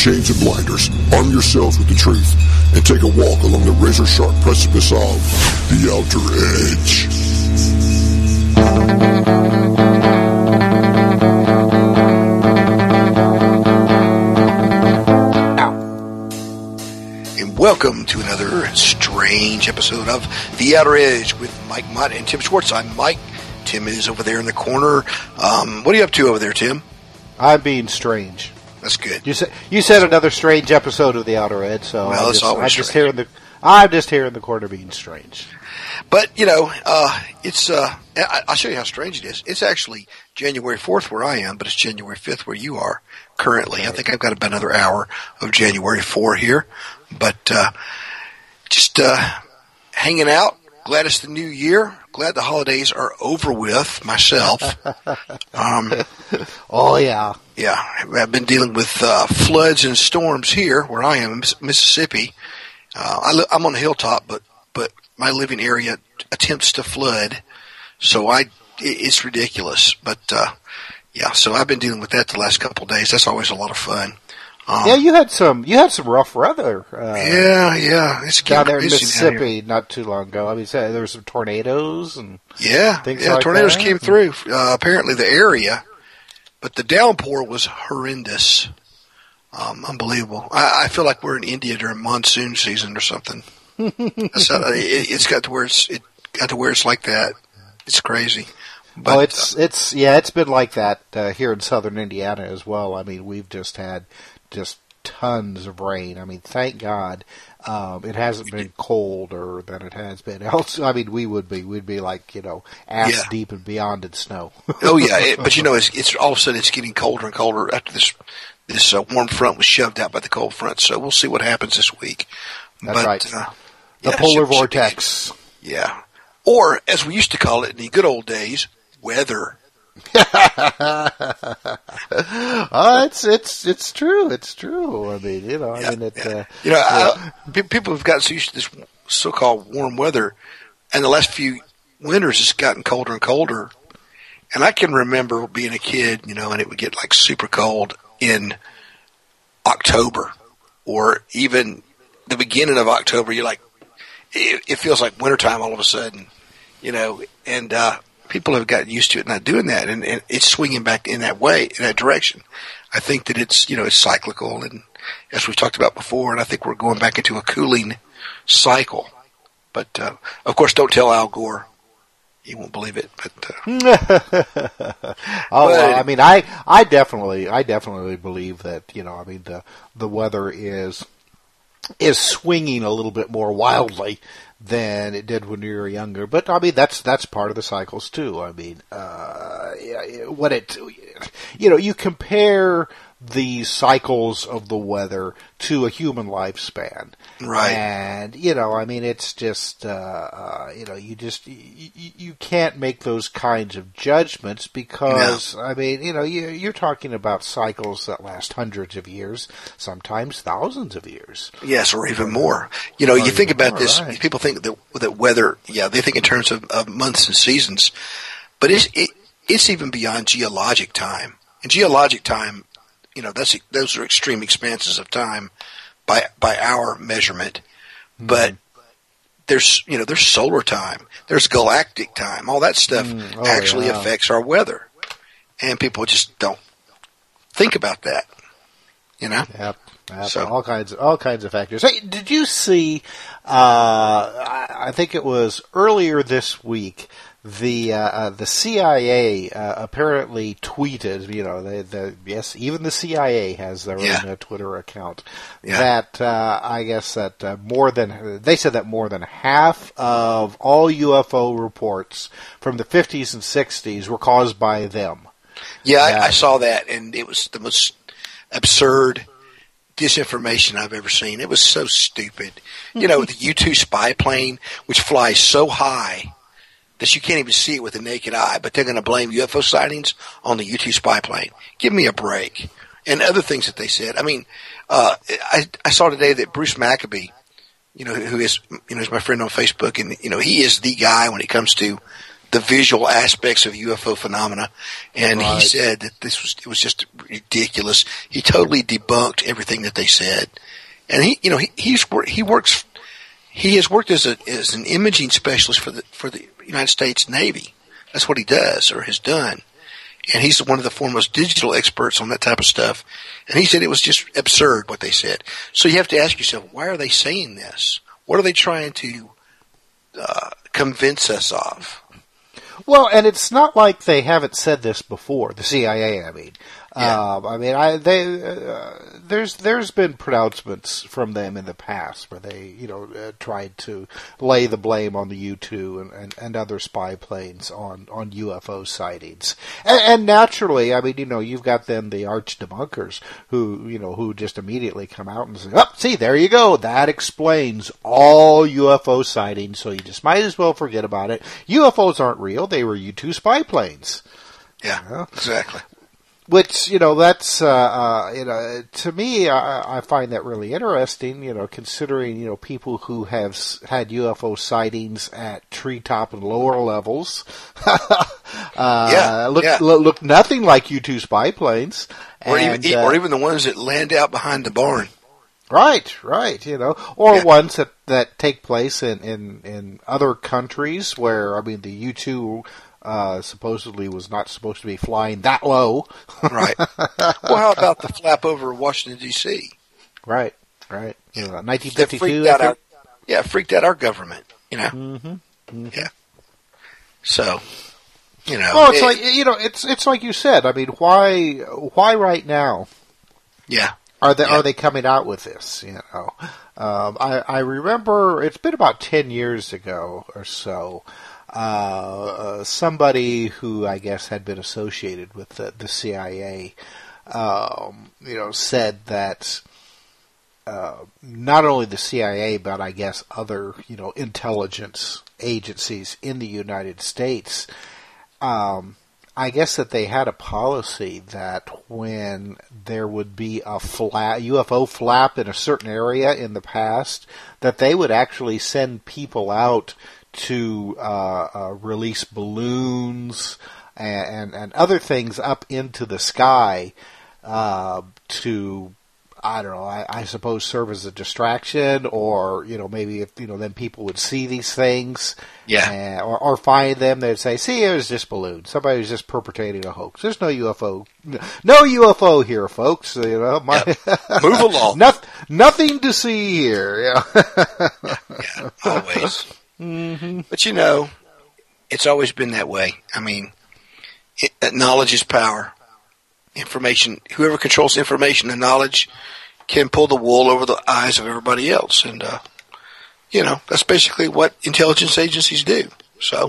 chains and blinders, arm yourselves with the truth, and take a walk along the razor-sharp precipice of the Outer Edge. And welcome to another strange episode of The Outer Edge with Mike Mott and Tim Schwartz. I'm Mike. Tim is over there in the corner. Um, what are you up to over there, Tim? I'm being strange. That's good. You said you said another strange episode of the Outer Edge, so Well, I'm just, I'm just in the I'm just here in the corner being strange. But you know, uh, it's uh, I- I'll show you how strange it is. It's actually January fourth where I am, but it's January fifth where you are currently. I think I've got about another hour of January four here, but uh, just uh, hanging out. Glad it's the new year. Glad the holidays are over with. Myself, um, Oh yeah, yeah, I've been dealing with uh, floods and storms here where I am, in Mississippi. Uh, I li- I'm on a hilltop, but but my living area attempts to flood, so I it- it's ridiculous. But uh, yeah, so I've been dealing with that the last couple of days. That's always a lot of fun. Um, yeah. You had some you had some rough weather uh, yeah, yeah, it's down there in crazy down here. Mississippi not too long ago. I mean, there were some tornadoes and Yeah, Things yeah. like tornadoes that? came through. Uh, apparently, the area, but the downpour was horrendous. Um, unbelievable. I, I feel like we're in India during monsoon season or something. That's how- it, it's got to where it's it got to where it's like that. It's crazy. But oh, it's it's yeah, it's been like that uh, here in southern Indiana as well. I mean, we've just had just tons of rain. I mean, thank God um, it hasn't been colder than it has been. Else, I mean, we would be we'd be like you know ass Yeah. deep and beyond in snow. oh yeah, it, but you know, it's, it's all of a sudden it's getting colder and colder after this this uh, warm front was shoved out by the cold front. So we'll see what happens this week. That's but, right. Uh, the yeah, polar should- should be- vortex. Yeah. Or, as we used to call it in the good old days, weather. Oh, it's it's it's true. It's true. I mean, you know, I mean, it. yeah. Uh, You know, I, people have gotten so used to this so-called warm weather, and the last few winters it's gotten colder and colder. And I can remember being a kid, you know, and it would get like super cold in October, or even the beginning of October. You're like, it, it feels like wintertime all of a sudden, you know. And uh, people have gotten used to it not doing that, and, and it's swinging back in that way, in that direction. I think that it's you know it's cyclical, and as we've talked about before, and I think we're going back into a cooling cycle. But uh, of course, don't tell Al Gore; he won't believe it. But uh, Oh, well, I mean, I, I definitely, I definitely believe that you know, I mean, the the weather is is swinging a little bit more wildly than it did when you were younger. But I mean, that's that's part of the cycles too. I mean, uh, what it, you know, you compare the cycles of the weather to a human lifespan, Right. And you know, I mean, it's just, uh, uh, you know, you just you, you can't make those kinds of judgments because I mean, you know, you, you're talking about cycles that last hundreds of years, sometimes thousands of years. yes, or even more. You know, you think about more, this. right. People think that that weather. Yeah, they think in terms of, of months and seasons, but it's it, it's even beyond geologic time. And geologic time, you know, that's those are extreme expanses of time by by our measurement. But there's you know there's solar time, there's galactic time, all that stuff Mm, oh, actually yeah. affects our weather, and people just don't think about that. You know, Yep. Yep, So- all kinds, all kinds of factors. Hey, did you see? Uh, I, I think it was earlier this week. The uh, uh, the CIA uh, apparently tweeted. You know, they, the, yes, even the CIA has their Yeah. own uh, Twitter account. Yeah. That uh, I guess that uh, more than they said that more than half of all UFO reports from the 50s and 60s were caused by them. yeah, I, Yeah. I saw that, and it was the most absurd disinformation I've ever seen. It was so stupid. You know, the U two spy plane, which flies so high that you can't even see it with the naked eye, but they're going to blame UFO sightings on the U-2 spy plane. Give me a break. And other things that they said. I mean, uh, I, I saw today that Bruce Maccabee, you know, who is, you know, is my friend on Facebook and, you know, he is the guy when it comes to the visual aspects of UFO phenomena. And Right. he said that this was, it was just ridiculous. He totally debunked everything that they said. And he, you know, he, he's, he works, he has worked as a, as an imaging specialist for the, for the United States Navy. That's what he does or has done. And he's one of the foremost digital experts on that type of stuff. And he said it was just absurd what they said. So you have to ask yourself, why are they saying this? What are they trying to uh, convince us of? Well, and it's not like they haven't said this before. The CIA, I mean, Yeah. um, I mean, I they uh, there's there's been pronouncements from them in the past where they you know uh, tried to lay the blame on the U two and, and, and other spy planes on on UFO sightings, and, and naturally, I mean, you know, you've got then the arch debunkers who you know who just immediately come out and say, "Oh, see, there you go. That explains all UFO sightings. So you just might as well forget about it. UFOs aren't real. They were U two spy planes." Yeah, Yeah. exactly. Which you know that's uh, uh, you know to me I, I find that really interesting. You know, considering you know people who have s- had UFO sightings at treetop and lower levels. uh, Yeah, look, yeah. look look nothing like U two spy planes. Or And, even, uh, or even the ones that land out behind the barn. Right, right. You know, or Yeah. ones that that take place in in in other countries where I mean the U two uh, supposedly was not supposed to be flying that low. Right. well, how about the flap over Washington D.C.? right, right. You know, 1952. freaked out our, yeah, freaked out our government. You know. Mm-hmm. Yeah. So, you know. Well, it's it- like you know, it's it's like you said. I mean, why why right now? yeah, Are they Yeah. are they coming out with this? You know, um, I I remember it's been about ten years ago or so. Uh, somebody who I guess had been associated with the, the CIA, um, you know, said that uh, not only the CIA, but I guess other you know intelligence agencies in the United States um, I guess that they had a policy that when there would be a flap, UFO flap in a certain area in the past, that they would actually send people out to uh, uh, release balloons and, and, and other things up into the sky uh, to I don't know. I, I suppose serve as a distraction, or you know, maybe if you know, then people would see these things, Yeah. uh, or, or find them. They'd say, "See, it was just balloon. Somebody was just perpetrating a hoax. There's no UFO, no UFO here, folks. You know, my, Move along. Noth- nothing to see here. Yeah. yeah, always. But you know, it's always been that way. I mean, it, knowledge is power. Information, whoever controls information and knowledge can pull the wool over the eyes of everybody else. And, uh, you know, that's basically what intelligence agencies do. So,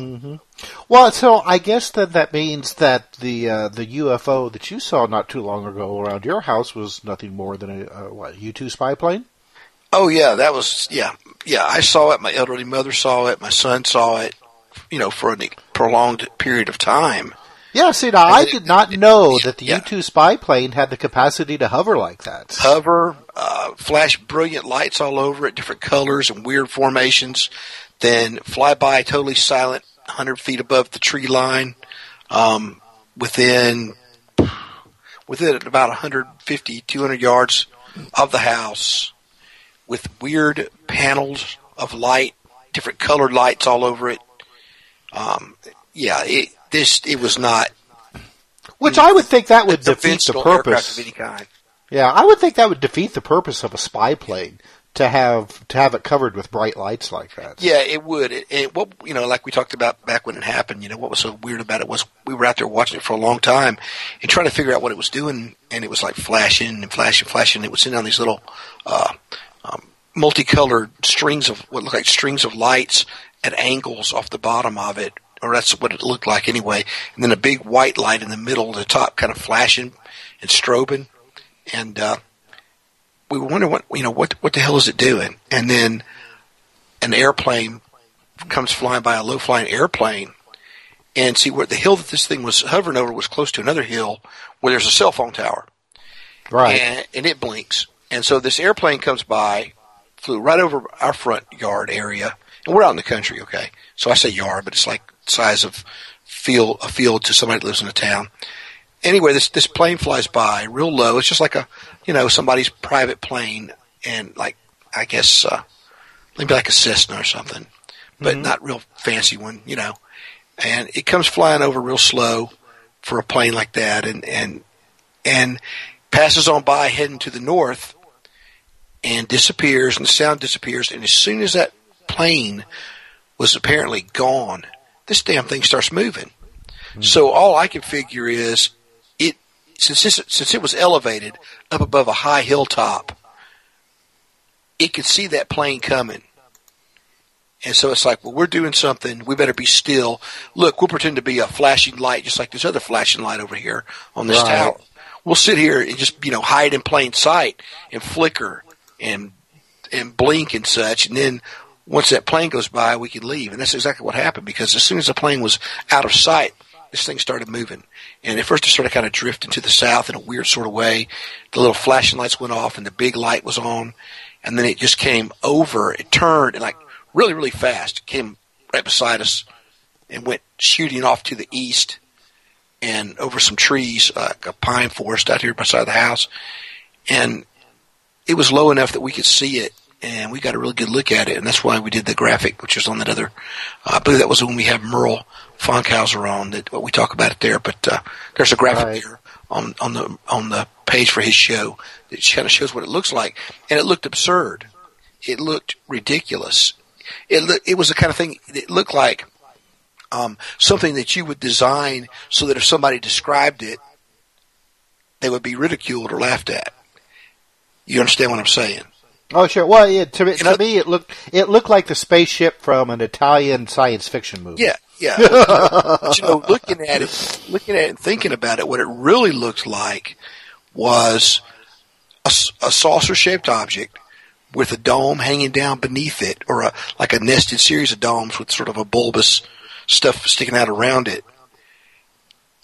Well, so I guess that that means that the uh, the UFO that you saw not too long ago around your house was nothing more than a, a what U two spy plane. Oh yeah, that was, yeah, yeah, I saw it. My elderly mother saw it. My son saw it, you know, for a prolonged period of time. Yeah, see, now I did not know that the Yeah. U two spy plane had the capacity to hover like that. hover, uh, flash brilliant lights all over it, different colors and weird formations, then fly by totally silent, 100 feet above the tree line, um, within, within about 150, 200 yards of the house, with weird panels of light, different colored lights all over it. Um, yeah, it, this, it was not Which I would think that would defeat the purpose. of any kind. Yeah, I would think that would defeat the purpose of a spy plane to have to have it covered with bright lights like that. Yeah, it would. It, it, what you know, like we talked about back when it happened. You know, what was so weird about it was we were out there watching it for a long time and trying to figure out what it was doing, and it was like flashing and flashing, flashing. It was sending on these little uh, um, multicolored strings of what look like strings of lights at angles off the bottom of it, or that's what it looked like anyway. And then a big white light in the middle, the top, kind of flashing and strobing, and uh, we wonder what you know what what the hell is it doing? And then an airplane comes flying by a low flying airplane and see where the hill that this thing was hovering over was close to another hill where there's a cell phone tower. Right. And, and it blinks. And so this airplane comes by, flew right over our front yard area, and we're out in the country, okay? So I say yard, but it's like size of field a field to somebody that lives in a town. Anyway, this this plane flies by real low. It's just like a you know somebody's private plane, and like I guess uh, maybe like a Cessna or something, but Mhm. not real fancy one, you know. And it comes flying over real slow for a plane like that, and and and passes on by heading to the north, and disappears, and the sound disappears. And as soon as that plane was apparently gone, this damn thing starts moving. Hmm. So all I can figure is it since this, since it was elevated up above a high hilltop, it could see that plane coming. And so it's like, well, we're doing something. We better be still. Look, we'll pretend to be a flashing light, just like this other flashing light over here on this Right. tower. We'll sit here and just, you know, hide in plain sight and flicker and and blink and such. And then once that plane goes by, we can leave. And that's exactly what happened because as soon as the plane was out of sight, this thing started moving. And at first it started kind of drifting to the south in a weird sort of way. The little flashing lights went off and the big light was on. And then it just came over, it turned and like really, really fast, came right beside us and went shooting off to the east and over some trees, like a pine forest out here beside the house. And it was low enough that we could see it and we got a really good look at it, and that's why we did the graphic, which was on that other. Uh, I believe that was when we have Merle Funkhauser on that what we talk about it there. But uh, there's a graphic Right. there on on the on the page for his show that kind of shows what it looks like, and it looked absurd. It looked ridiculous. It look, it was the kind of thing. It looked like um, something that you would design so that if somebody described it, they would be ridiculed or laughed at. You understand what I'm saying? Oh, sure. Well, yeah, to, me- know- me, it looked it looked like the spaceship from an Italian science fiction movie. Yeah, yeah. but, you know, looking at it, looking at it and thinking about it, what it really looked like was a, saucer shaped object with a dome hanging down beneath it, or a like a nested series of domes with sort of a bulbous stuff sticking out around it.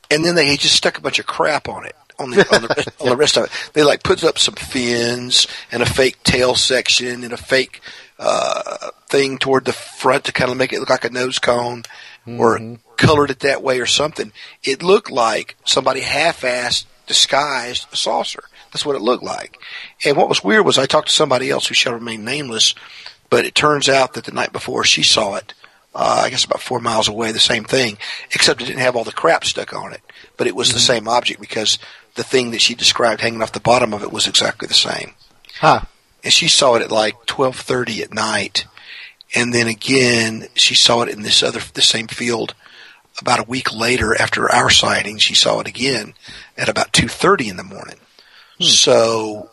And then they just stuck a bunch of crap on it. On the, on the, rest, on the rest of it, they like put up some fins and a fake tail section and a fake uh, thing toward the front to kind of make it look like a nose cone, or colored it that way or something. It looked like somebody half-assed disguised a saucer. That's what it looked like. And what was weird was I talked to somebody else who shall remain nameless, but it turns out that the night before she saw it, uh, I guess about four miles away, the same thing, except it didn't have all the crap stuck on it. But it was the same object because the thing that she described hanging off the bottom of it was exactly the same. Huh. And she saw it at like twelve thirty at night, and then again she saw it in this other the same field about a week later after our sighting. She saw it again at about two thirty in the morning. Hmm. So,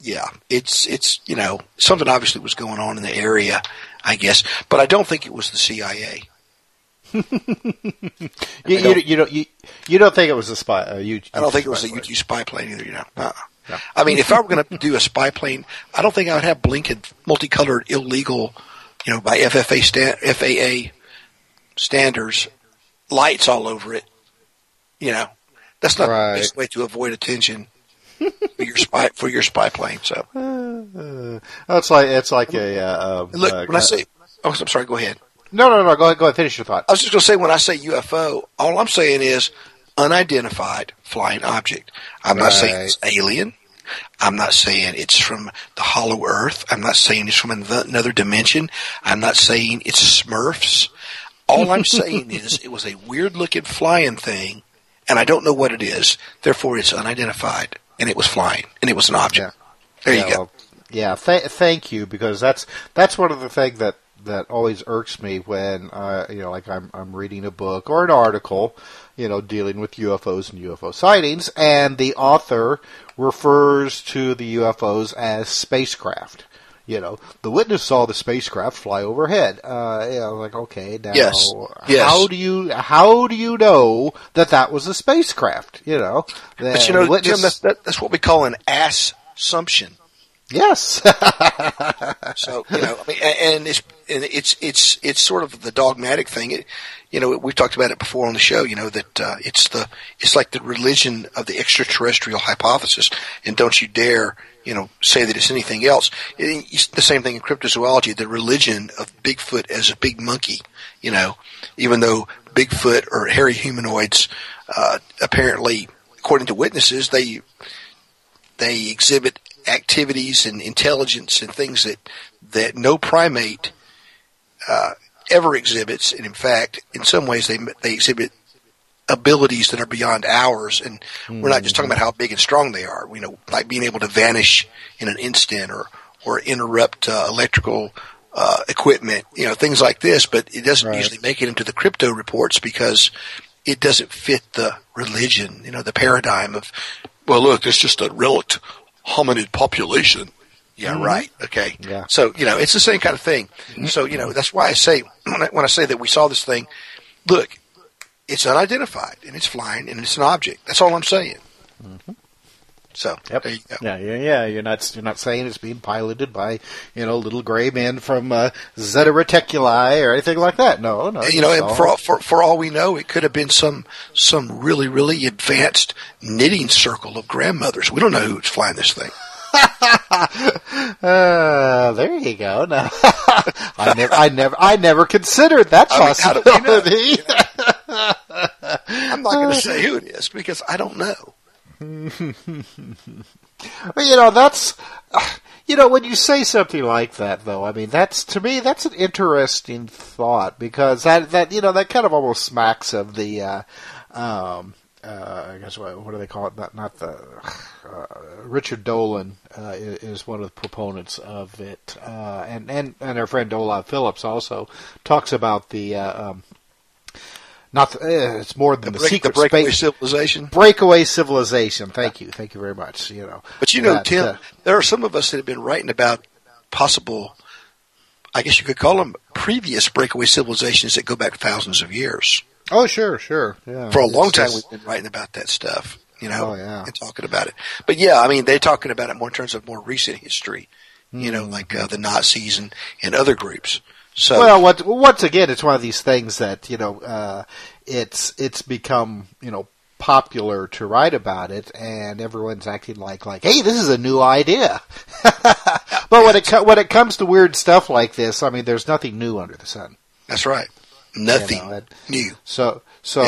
yeah, it's it's you know something obviously was going on in the area, I guess, but I don't think it was the CIA. You, you, don't- you don't you, you don't think it was a spy? Uh, I don't think it was a spy- UT spy plane either. You know, uh-uh. No. I mean, if I were going to do a spy plane, I don't think I would have blinking, multicolored, illegal, you know, by FFA FAA standards, lights all over it. You know, that's not Right. the best way to avoid attention for your spy for your spy plane. So, Uh, it's like it's like a. Uh, um, look, uh, when I say, oh, I'm sorry, go ahead. No, no, no. Go ahead. Go ahead. Finish your thought. I was just going to say when I say UFO, all I'm saying is unidentified flying object. I'm not saying it's alien. I'm not saying it's from the hollow earth. I'm not saying it's from another dimension. I'm not saying it's Smurfs. All I'm saying is it was a weird looking flying thing, and I don't know what it is. Therefore, it's unidentified, and it was flying, and it was an object. There you yeah, go. well, yeah, th- thank you because that's that's one of the things that that always irks me when uh, you know, like I'm I'm reading a book or an article, you know, dealing with UFOs and UFO sightings, and the author refers to the UFOs as spacecraft. You know, the witness saw the spacecraft fly overhead. Uh, you know, like okay, now Yes. Yes. how do you how do you know that that was a spacecraft? You know, But you know, Jim, that's, that, that's what we call an assumption. yes. So you know, I mean, and it's and it's it's it's sort of the dogmatic thing. It, you know, we've talked about it before on the show. You know that uh, it's the it's like the religion of the extraterrestrial hypothesis, and don't you dare, you know, say that it's anything else. It's the same thing in cryptozoology. The religion of Bigfoot as a big monkey. You know, even though Bigfoot or hairy humanoids, uh, apparently, according to witnesses, they they exhibit activities and intelligence and things that that no primate uh, ever exhibits, and in fact, in some ways, they they exhibit abilities that are beyond ours. And mm-hmm. we're not just talking about how big and strong they are. You know, like being able to vanish in an instant or or interrupt uh, electrical uh, equipment. You know, things like this. But it doesn't right. usually make it into the crypto reports because it doesn't fit the religion. You know, the paradigm of well, look, it's just a relict hominid population. Yeah, mm-hmm. right. Okay. Yeah. So, you know, it's the same kind of thing. Mm-hmm. So, you know, that's why I say, when I, when I say that we saw this thing, look, it's unidentified and it's flying and it's an object. That's all I'm saying. Mm-hmm. So, yep. yeah, yeah, yeah. You're not you're not saying it's being piloted by you know little gray men from uh, Zeta Reticuli or anything like that. No, no. You know, and for all, for for all we know, it could have been some some really really advanced knitting circle of grandmothers. We don't know who's flying this thing. uh, there you go. No, I never, I never, I never considered that possibility. I mean, know? I'm not going to say who it is because I don't know. well, you know, that's, you know, when you say something like that, though, I mean, that's to me, that's an interesting thought because that, that, you know, that kind of almost smacks of the, uh, um, uh, I guess what, what, do they call it? Not not the uh, Richard Dolan uh, is one of the proponents of it, uh, and and and our friend Olav Phillips also talks about the. Uh, um, not the, eh, it's more than the, the break, secret the breakaway space, civilization. Breakaway civilization. Thank you, thank you very much. You know, but you know, that, Tim, uh, there are some of us that have been writing about possible. I guess you could call them previous breakaway civilizations that go back thousands of years. Oh, sure, sure. Yeah. For a long time, we've been writing about that stuff, you know, oh, yeah. and talking about it. But yeah, I mean, they're talking about it more in terms of more recent history, mm. you know, hmm. like uh, the Nazis and, and other groups. So, well, what, once again, it's one of these things that you know, uh, it's it's become you know popular to write about it, and everyone's acting like like, hey, this is a new idea. but when it when it comes to weird stuff like this, I mean, there's nothing new under the sun. That's right. Nothing you know, new. So so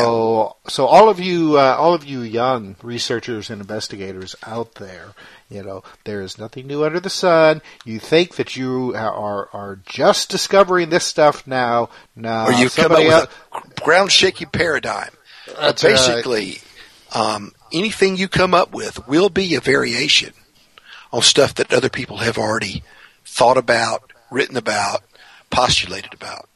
yeah. so all of you uh, all of you young researchers and investigators out there, you know, there is nothing new under the sun. You think that you are are just discovering this stuff now. Now, or you come up with else, a ground shaking paradigm. Uh, basically, um, anything you come up with will be a variation on stuff that other people have already thought about, written about, postulated about.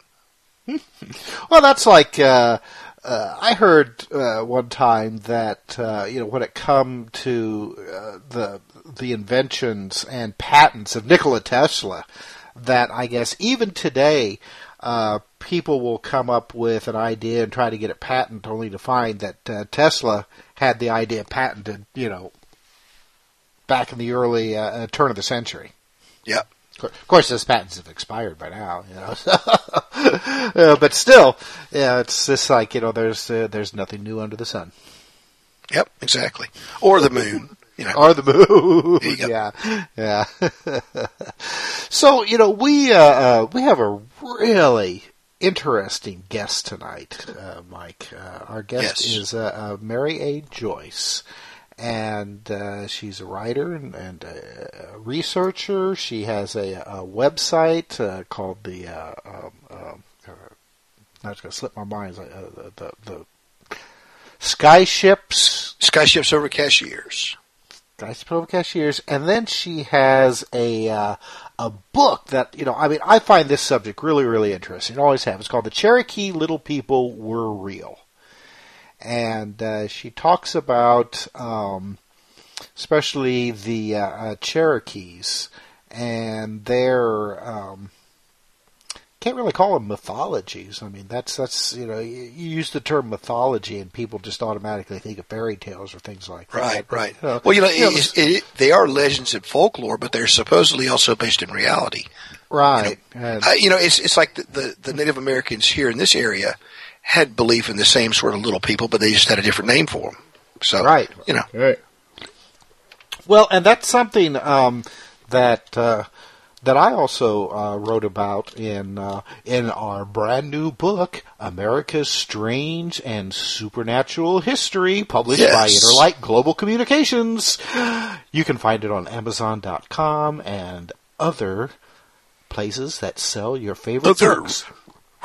well, that's like uh, uh, I heard uh, one time that uh, you know when it come to uh, the the inventions and patents of Nikola Tesla, that I guess even today uh, people will come up with an idea and try to get it patented, only to find that Tesla had the idea patented, you know, back in the early turn of the century. Yep. Of course, those patents have expired by now, you know. uh, but still, yeah, it's just like you know, there's uh, there's nothing new under the sun. Yep, exactly. Or the moon, you know. Or the moon. Yeah, yeah. so you know, we uh, uh, we have a really interesting guest tonight, uh, Mike. Uh, our guest yes. is Mary A. Joyce and uh, she's a writer and, and a researcher. She has a, a website uh, called the. Uh, um, um uh, going to slip my mind. Uh, the, the, the Skyships. Skyships over Cashiers. Skyships over Cashiers, and then she has a uh, a book that you know. I mean, I find this subject really, really interesting. I always have. It's called "The Cherokee Little People Were Real." And uh, she talks about um, especially the uh, uh, Cherokees and their um, can't really call them mythologies. I mean, that's that's you know you, use the term mythology and people just automatically think of fairy tales or things like that. Right, right. You know, well, you know, you know it, it, they are legends and folklore, but they're supposedly also based in reality. Right. You know, uh, you know it's it's like the, the, the Native Americans here in this area had belief in the same sort of little people, but they just had a different name for them. So, Right. you know, Right. Well, and that's something um, that uh, that I also uh, wrote about in uh, in our brand new book, America's Strange and Supernatural History, published by Interlight Global Communications. You can find it on Amazon.com and other places that sell your favorite Other books.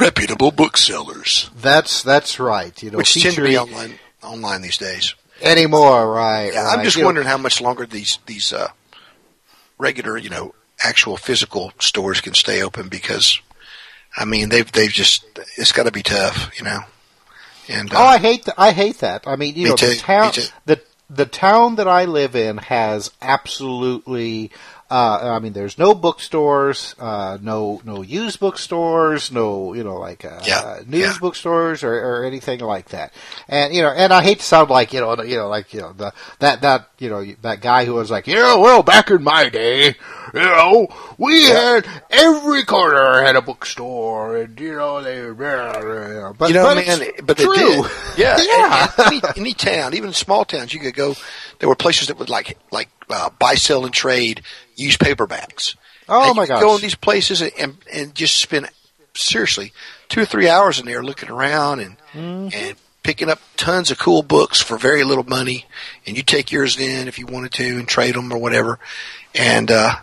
Reputable booksellers, That's that's right. You know, which tend to be online online these days. anymore, right? Yeah, I'm just You know, wondering how much longer these these uh, regular, you know, actual physical stores can stay open because, I mean, they've they've just it's got to be tough, you know. And uh, Oh, I hate that. I hate that. I mean, you Me know, too, the town, the the town that I live in has absolutely. Uh, I mean, there's no bookstores, uh, no no used bookstores, no you know like uh, Yeah, news yeah. bookstores or, or anything like that. And you know, and I hate to sound like you know you know like you know the that that you know that guy who was like you know well back in my day you know we had every corner had a bookstore and you know they know, but you know, but man, but they true. did. Yeah, Yeah. and- and any, any town, even small towns, you could go. There were places that would like like uh, buy, sell, and trade used paperbacks. Oh, And my could Go in these places and, and and just spend seriously two or three hours in there looking around and Mm-hmm. and picking up tons of cool books for very little money. And you take yours in if you wanted to and trade them or whatever. And uh,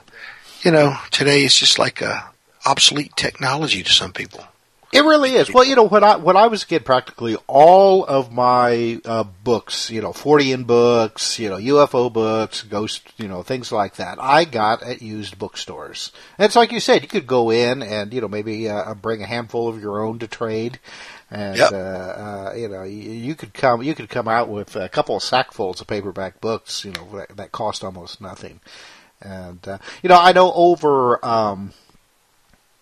you know, today it's just like a obsolete technology to some people. It really is. Well, you know, when I when I was a kid, practically all of my uh, books, you know, Fortean books, you know, UFO books, ghost, you know, things like that, I got at used bookstores. And it's like you said, you could go in and you know maybe uh, bring a handful of your own to trade, and Yep. uh, uh, you know you, you could come you could come out with a couple of sackfuls of paperback books, you know, that, that cost almost nothing. And uh, you know, I know over. Um,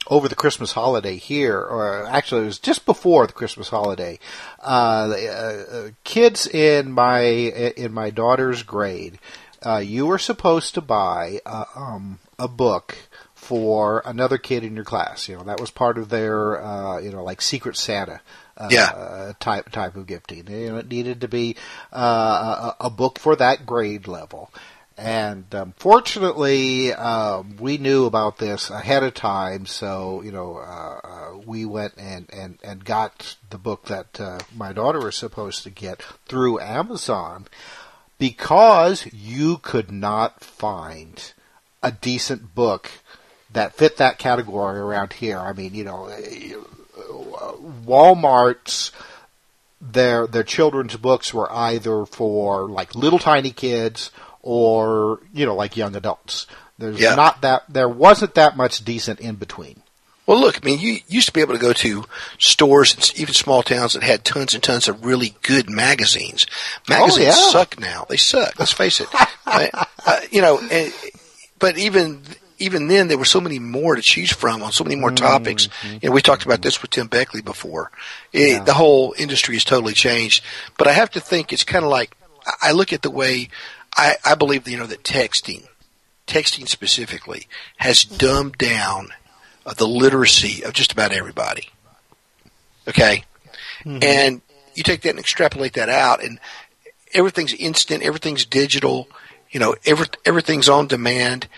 over the Christmas holiday here, or actually it was just before the Christmas holiday, uh, uh, kids in my in my daughter's grade, uh, you were supposed to buy uh, um, a book for another kid in your class. You know that was part of their uh, you know like Secret Santa. Uh, Yeah. type type of gifting. You know, it needed to be uh, a, a book for that grade level. And um, fortunately, um, we knew about this ahead of time, so you know uh, uh, we went and, and, and got the book that uh, my daughter was supposed to get through Amazon because you could not find a decent book that fit that category around here. I mean, you know, Walmart's their their children's books were either for like little tiny kids or you know like young adults. There's Yeah. not that there wasn't that much decent in between. Well, look, I mean, you used to be able to go to stores, and even small towns that had tons and tons of really good magazines. Magazines Oh, yeah. suck now; they suck. Let's face it. uh, uh, you know, and, but even even then, there were so many more to choose from on so many more topics. You know, we talked about this with Tim Beckley before. It, Mm-hmm. Yeah. The whole industry has totally changed. But I have to think it's kind of like I I look at the way I, I believe, you know, that texting, texting specifically, has dumbed down uh, the literacy of just about everybody. Okay, and you take that and extrapolate that out, and everything's instant, everything's digital. You know, every, everything's on demand.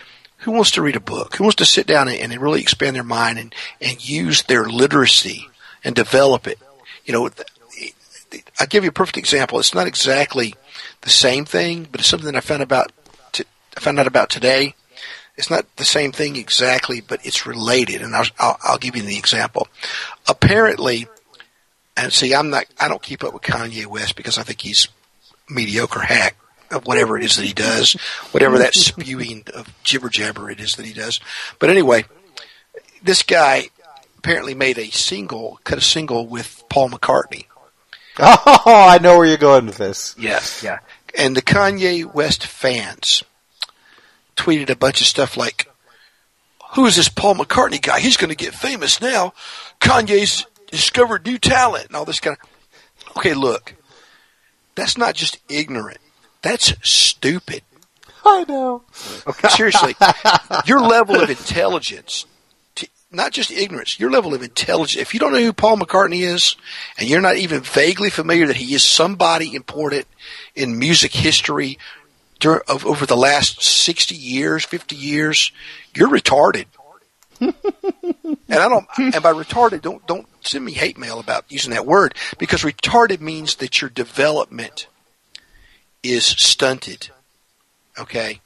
Who wants to read a book? Who wants to sit down and, and really expand their mind and, and use their literacy and develop it? You know, I'll give you a perfect example. It's not exactly the same thing, but it's something that I found about t- I found out about today. It's not the same thing exactly, but it's related, and I'll, I'll, I'll give you the example. Apparently, and see, I'm not, I don't keep up with Kanye West because I think he's mediocre hack of whatever it is that he does, whatever that spewing of jibber jabber it is that he does. But anyway, this guy apparently made a single, cut a single with Paul McCartney. Oh, I know where you're going with this. Yes, yeah. And the Kanye West fans tweeted a bunch of stuff like, "Who is this Paul McCartney guy? He's going to get famous now. Kanye's discovered new talent and all this kind of." Okay, look, that's not just ignorant. That's stupid. I know. Okay, seriously, your level of intelligence to, not just ignorance, your level of intelligence. If you don't know who Paul McCartney is, and you're not even vaguely familiar that he is somebody important in music history dur- of, over the last 60 years, 50 years, you're retarded. and I don't, and by retarded, don't, don't send me hate mail about using that word because retarded means that your development is stunted. Okay.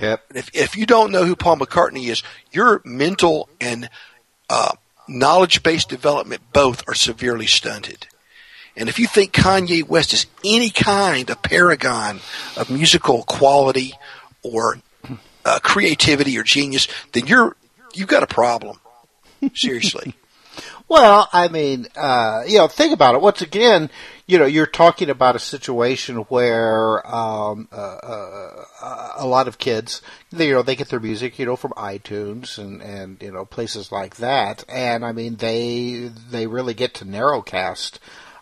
Yep. If if you don't know who Paul McCartney is, your mental and uh, knowledge based development both are severely stunted. And if you think Kanye West is any kind of paragon of musical quality or uh, creativity or genius, then you're you've got a problem. Seriously. Well, I mean, uh, you know, think about it. Once again, you know, you're talking about a situation where um, uh, uh, a lot of kids, they, you know, they get their music, you know, from iTunes and and you know places like that, and I mean, they they really get to narrowcast.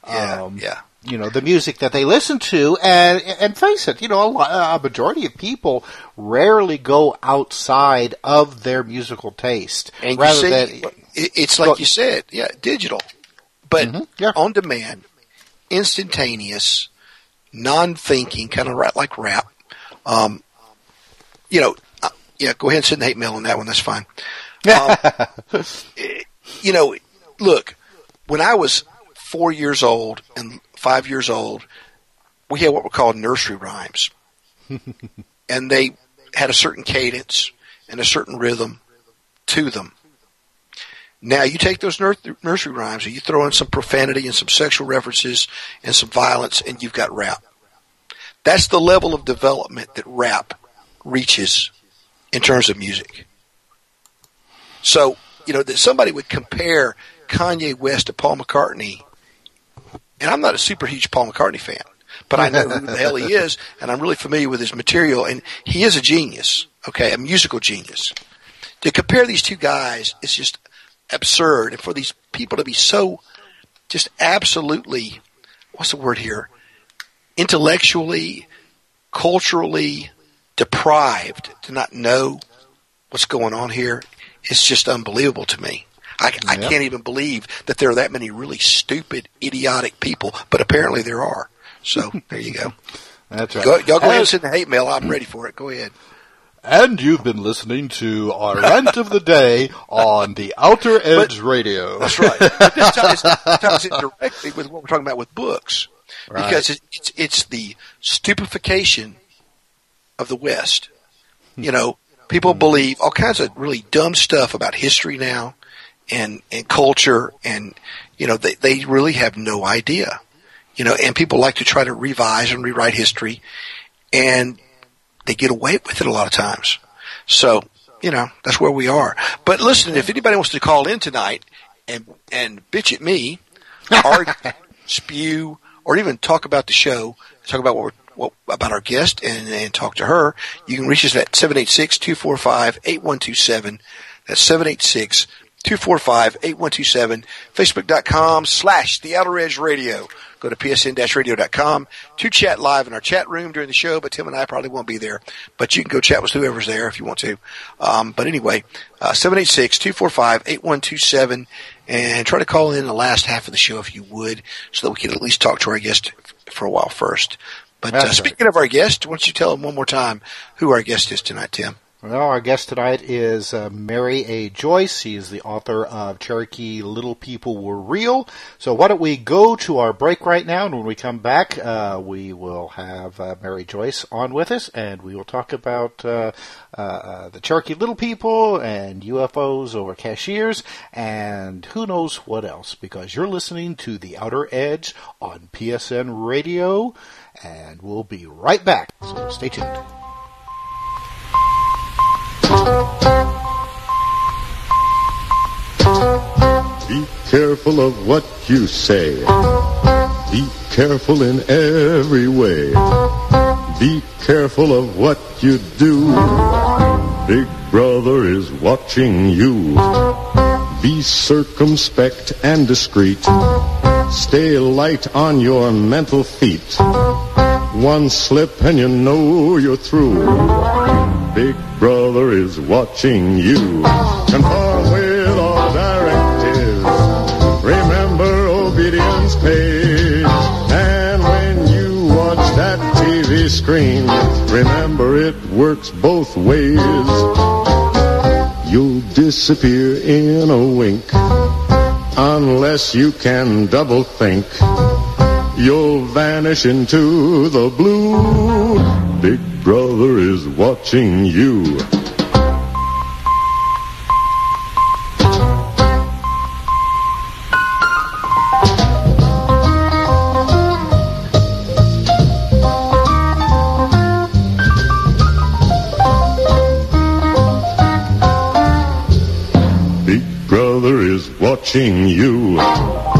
Yeah, Um, yeah. you know the music that they listen to and and face it you know a, lot, a majority of people rarely go outside of their musical taste And rather than it's like you said, yeah, digital, but Mhm, yeah. on demand, instantaneous, non-thinking, kind of ra- like rap. Um, you know, uh, yeah, go ahead and send the hate mail on that one. That's fine. Um, eh, you know, look, when I was four years old and five years old, we had what were called nursery rhymes, and they had a certain cadence and a certain rhythm to them. Now you take those nursery rhymes and you throw in some profanity and some sexual references and some violence, and you've got rap. That's the level of development that rap reaches in terms of music. So you know that somebody would compare Kanye West to Paul McCartney, and I'm not a super huge Paul McCartney fan, but I know who the hell he is, and I'm really familiar with his material, and he is a genius. Okay, a musical genius. To compare these two guys is just absurd, and for these people to be so just absolutely what's the word here intellectually culturally deprived to not know what's going on here. It's just unbelievable to me. I, I Yep. can't even believe that there are that many really stupid idiotic people but apparently there are. So there you go. That's right. Go, y'all go ahead and send the hate mail. I'm ready for it. Go ahead And you've been listening to our rant of the day on the Outer Edge Radio. That's right. But this ties, ties in directly with what we're talking about with books, Right. because it, it's it's the stupefaction of the West. Hmm. You know, people hmm. believe all kinds of really dumb stuff about history now, and and culture, and you know they they really have no idea. You know, and people like to try to revise and rewrite history, and they get away with it a lot of times. So, you know, that's where we are. But listen, if anybody wants to call in tonight and and bitch at me, argue, spew, or even talk about the show, talk about what we're what, about our guest and, and talk to her, you can reach us at 786-245-8127. That's 786-245-8127. Facebook.com slash The Outer Edge Radio. Go to psn-radio.com to chat live in our chat room during the show, but Tim and I probably won't be there. But you can go chat with whoever's there if you want to. Um, but anyway, uh, 786-245-8127 and try to call in the last half of the show if you would so that we can at least talk to our guest for a while first. But uh, speaking of our guest, why don't you tell them one more time who our guest is tonight, Tim? Well, our guest tonight is uh, Mary A. Joyce. He is the author of Cherokee Little People Were Real. So why don't we go to our break right now, and when we come back, uh, we will have uh, Mary Joyce on with us, and we will talk about uh, uh, uh, the Cherokee Little People and UFOs over Cashiers, and who knows what else, because you're listening to The Outer Edge on PSN Radio, and we'll be right back. So stay tuned. Be careful of what you say. Be careful in every way. Be careful of what you do. Big brother is watching you. Be circumspect and discreet. Stay light on your mental feet. One slip and you know you're through big brother is watching you. Conform with all directives. Remember obedience pays. And when you watch that TV screen, remember it works both ways. You'll disappear in a wink unless you can double think You'll vanish into the blue. Big brother is watching you. Big brother is watching you.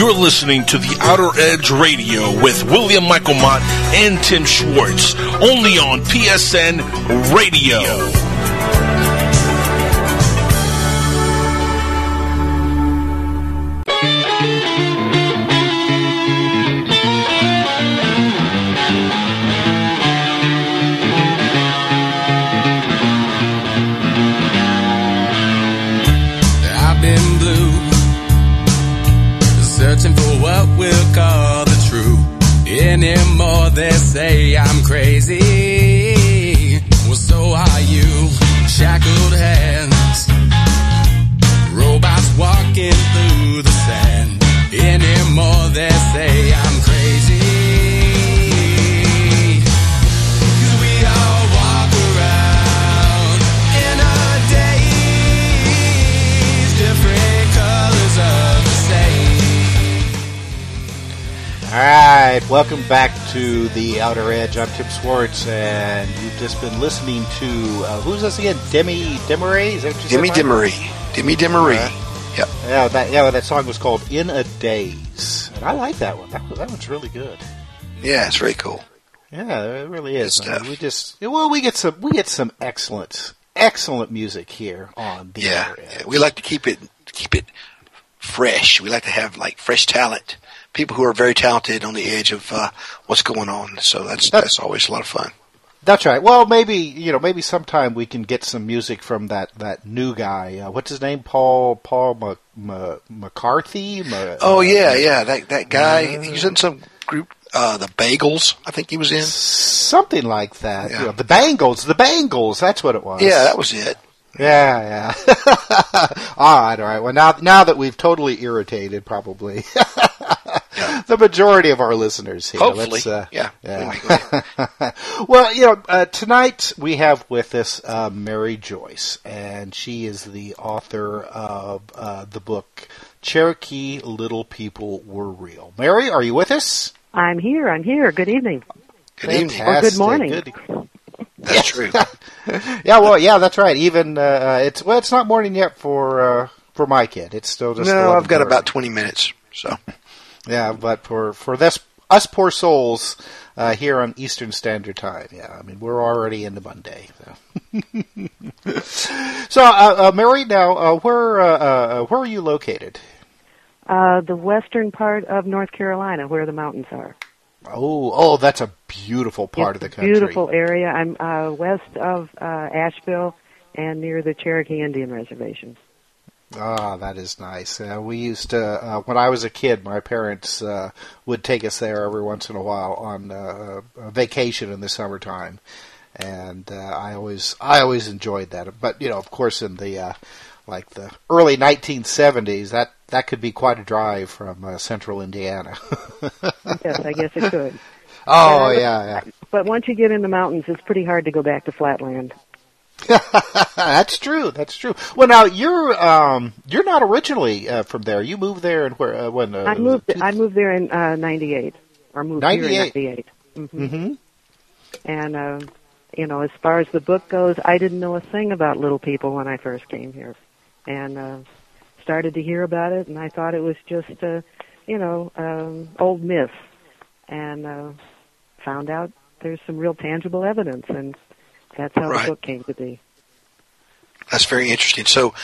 You're listening to the Outer Edge Radio with William Michael Mott and Tim Swartz, only on PSN Radio. Anymore, they say I'm crazy. Well, so are you. Shackled All right, welcome back to the Outer Edge. I'm Tim Swartz, and you've just been listening to uh, who's this again? Demi Demery? Is that what you Demi said? Demery. Demi. Alright. Yep. Yeah, that yeah, that song was called "In a Daze," and I like that one. That was, that one's really good. Yeah, it's very cool. Yeah, it really is. I mean, we just well, we get some we get some excellent excellent music here on the Yeah, Outer Edge. yeah. we like to keep it keep it fresh. We like to have like fresh talent, people who are very talented on the edge of uh, what's going on. So that's that's always a lot of fun. That's right. Well, maybe you know, maybe sometime we can get some music from that that new guy. Uh, what's his name? Paul Paul M- M- McCarthy. M- Oh yeah, yeah. That that guy. He was in some group, uh, the Bagels. I think he was in. something like that. Yeah. You know, the Bangles. The Bangles. That's what it was. Yeah, that was it. Yeah, yeah. all right, all right. Well, now now that we've totally irritated, probably the majority of our listeners here. Hopefully, let's, uh, yeah. yeah. well, you know, uh, tonight we have with us uh, Mary Joyce, and she is the author of uh, the book Cherokee Little People Were Real. Mary, are you with us? I'm here. I'm here. Good evening. Good evening. Or good morning. Good- That's true. yeah, well, yeah, that's right. Even uh, it's well, it's not morning yet for uh, for my kid. It's still just no, I've got about 20 minutes. So, Yeah, but for for this us poor souls uh, here on Eastern Standard Time, yeah, I mean we're already into Monday. So, so uh, uh, Mary, now uh, where uh, uh, where are you located? Uh, the western part of North Carolina, where the mountains are. Oh, oh, that's a beautiful part It's of the country. Beautiful area. I'm uh, west of uh, Asheville and near the Cherokee Indian Reservation. Ah, that is nice. Uh, we used to, uh, when I was a kid, my parents uh, would take us there every once in a while on uh, a vacation in the summertime, and uh, I always, I always enjoyed that. But you know, of course, in the uh, like the early 1970s, that that could be quite a drive from uh, central Indiana. yes, I guess it could. oh Yeah, yeah, yeah. But once you get in the mountains, it's pretty hard to go back to flatland. That's true. That's true. Well, now you're um, you're not originally uh, from there. You moved there and where uh, when uh, I moved. I moved there in uh, '98, or moved here in '98. hmm hmm And uh, you know, as far as the book goes, I didn't know a thing about little people when I first came here, and uh, started to hear about it, and I thought it was just uh, you know um, old myths, and uh, found out there's some real tangible evidence, and that's how Right. the book came to be. that's very interesting. So,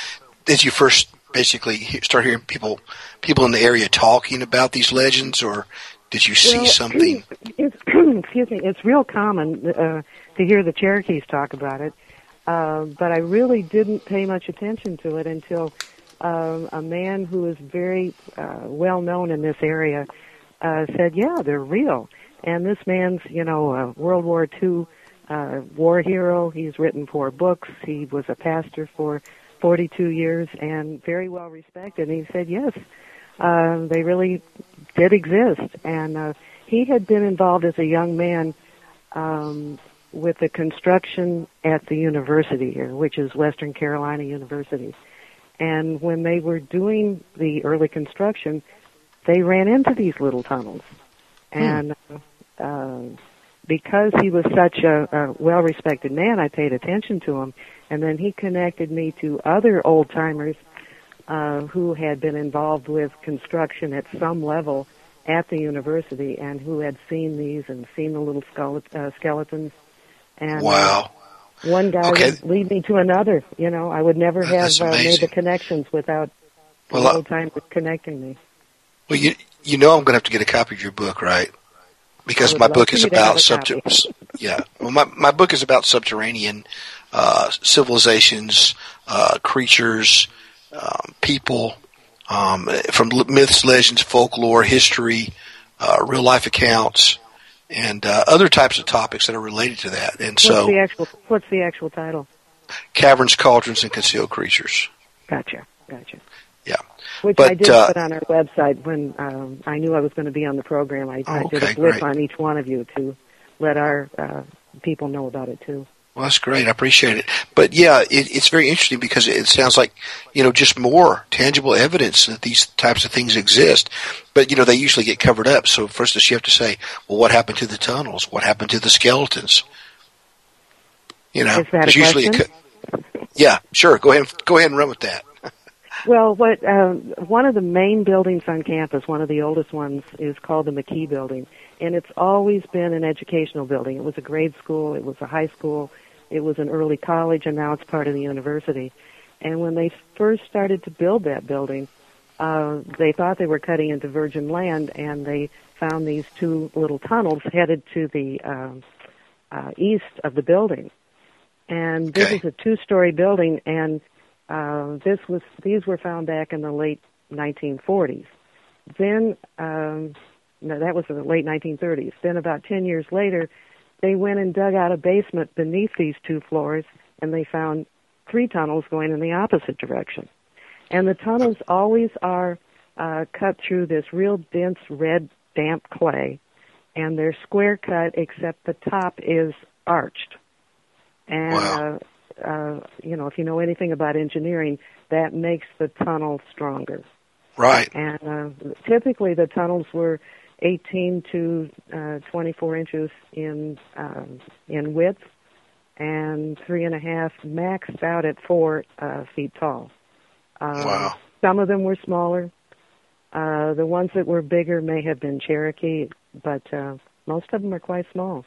did you first basically start hearing people people in the area talking about these legends, or did you see Well, something? It's, excuse me. It's real common uh, to hear the Cherokees talk about it, uh, but I really didn't pay much attention to it until um, a man who is very uh, well known in this area uh, said, "Yeah, they're real." And this man's, you know, a World War II uh, war hero. He's written four books. He was a pastor for 42 years and very well respected. And he said, "Yes, uh, they really did exist." And uh, he had been involved as a young man um, with the construction at the university here, which is Western Carolina University. And when they were doing the early construction, they ran into these little tunnels. And uh, uh, because he was such a, a well-respected man, I paid attention to him. And then he connected me to other old timers uh, who had been involved with construction at some level at the university and who had seen these and seen the little uh, skeletons. And uh, Wow. one guy Okay. would lead me to another. You know, I would never have uh, made the connections without Well, the I- old timers connecting me. Well, you you know I'm going to have to get a copy of your book, right? Because my book is you to have about a Yeah, well, my my book is about subterranean uh, civilizations, uh, creatures, um, people, um, from myths, legends, folklore, history, uh, real life accounts, and uh, other types of topics that are related to that. And What's so, the actual What's the actual title? caverns, cauldrons, and concealed creatures. Gotcha, gotcha. Which But, I did uh, put on our website when um, I knew I was going to be on the program. I, I Oh, did okay, a blip on each one of you to let our uh, people know about it too. Well, that's great. I appreciate it. But yeah, it, it's very interesting because it sounds like, you know, just more tangible evidence that these types of things exist. But, you know, they usually get covered up. So first you have to say, well, what happened to the tunnels? What happened to the skeletons? You know, Is that a usually co- yeah, sure. Go ahead, and, go ahead and run with that. Well, what um, one of the main buildings on campus, one of the oldest ones, is called the McKee Building, and it's always been an educational building. It was a grade school, it was a high school, it was an early college, and now it's part of the university. And when they first started to build that building, uh, they thought they were cutting into virgin land, and they found these two little tunnels headed to the um, uh, east of the building. And this Okay. is a two-story building, and uh, this was these were found back in the late 1940s. Then um, no, that was in the late 1930s. Then about 10 years later, they went and dug out a basement beneath these two floors, and they found three tunnels going in the opposite direction. And the tunnels always are uh, cut through this real dense red damp clay, and they're square cut except the top is arched. And Wow. uh, uh, you know, if you know anything about engineering, that makes the tunnel stronger. Right. And uh, typically, the tunnels were 18 to uh, 24 inches in um, in width, and three and a half maxed out at four uh, feet tall. Um, Wow. Some of them were smaller. Uh, the ones that were bigger may have been Cherokee, but uh, most of them are quite small.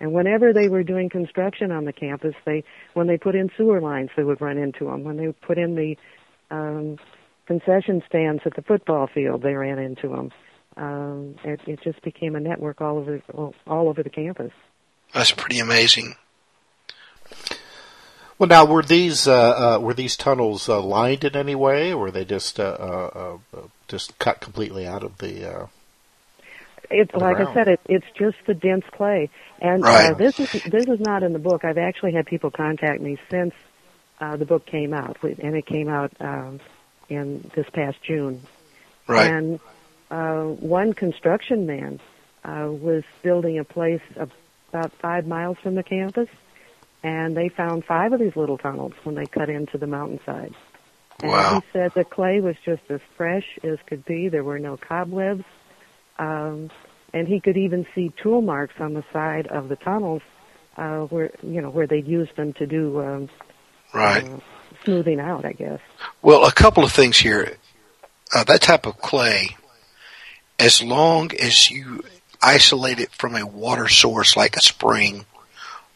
And whenever they were doing construction on the campus, they when they put in sewer lines, they would run into them. When they put in the um, concession stands at the football field, they ran into them. Um, it, it just became a network all over all, all over the campus. That's pretty amazing. Well, now were these uh, uh, were these tunnels uh, lined in any way, or were they just uh, uh, uh, just cut completely out of the? Uh... It's The like I said, it, it's just the dense clay, and uh, this is this is not in the book. I've actually had people contact me since uh, the book came out, and it came out um, in this past June. Right. And uh, one construction man uh, was building a place about five miles from the campus, and they found five of these little tunnels when they cut into the mountainside. And Wow. he said the clay was just as fresh as could be. There were no cobwebs. Um, and he could even see tool marks on the side of the tunnels uh, where, you know, where they'd used them to do um, Right. uh, smoothing out, I guess. Well, a couple of things here. Uh, that type of clay, as long as you isolate it from a water source like a spring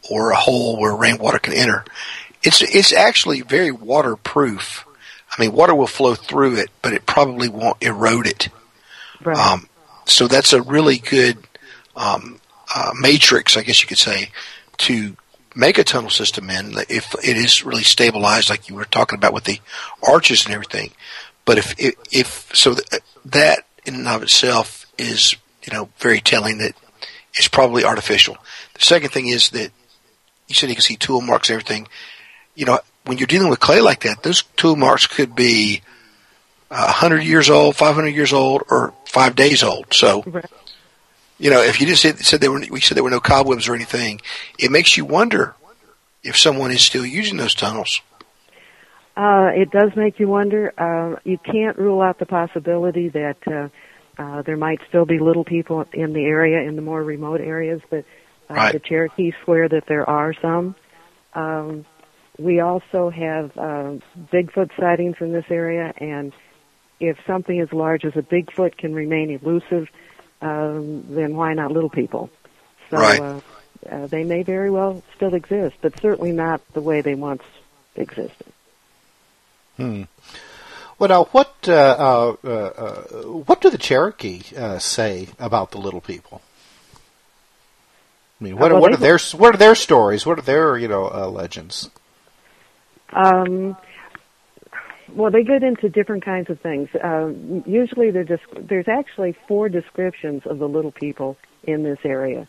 or a hole where rainwater can enter, it's it's actually very waterproof. I mean, water will flow through it, but it probably won't erode it. Right. Um, so that's a really good um, uh, matrix, I guess you could say, to make a tunnel system in if it is really stabilized, like you were talking about with the arches and everything. But if if, if so, th- that in and of itself is you know very telling that it's probably artificial. The second thing is that you said you can see tool marks and everything. You know, when you're dealing with clay like that, those tool marks could be 100 years old, 500 years old, or five days old. So, you know, if you just said, said there were, we said there were no cobwebs or anything, it makes you wonder if someone is still using those tunnels. Uh, it does make you wonder. Uh, you can't rule out the possibility that uh, uh, there might still be little people in the area, in the more remote areas, but uh, Right. the Cherokees swear that there are some. Um, we also have uh, Bigfoot sightings in this area, and if something as large as a Bigfoot can remain elusive, um, then why not little people? So Right. uh, uh, they may very well still exist, but certainly not the way they once existed. Hmm. Well, now what uh, uh, uh, uh, what do the Cherokee uh, say about the little people? I mean, what, well, what are their what are their stories? What are their you know uh, legends? Um, well, they get into different kinds of things. Um, usually, they're just, there's actually four descriptions of the little people in this area.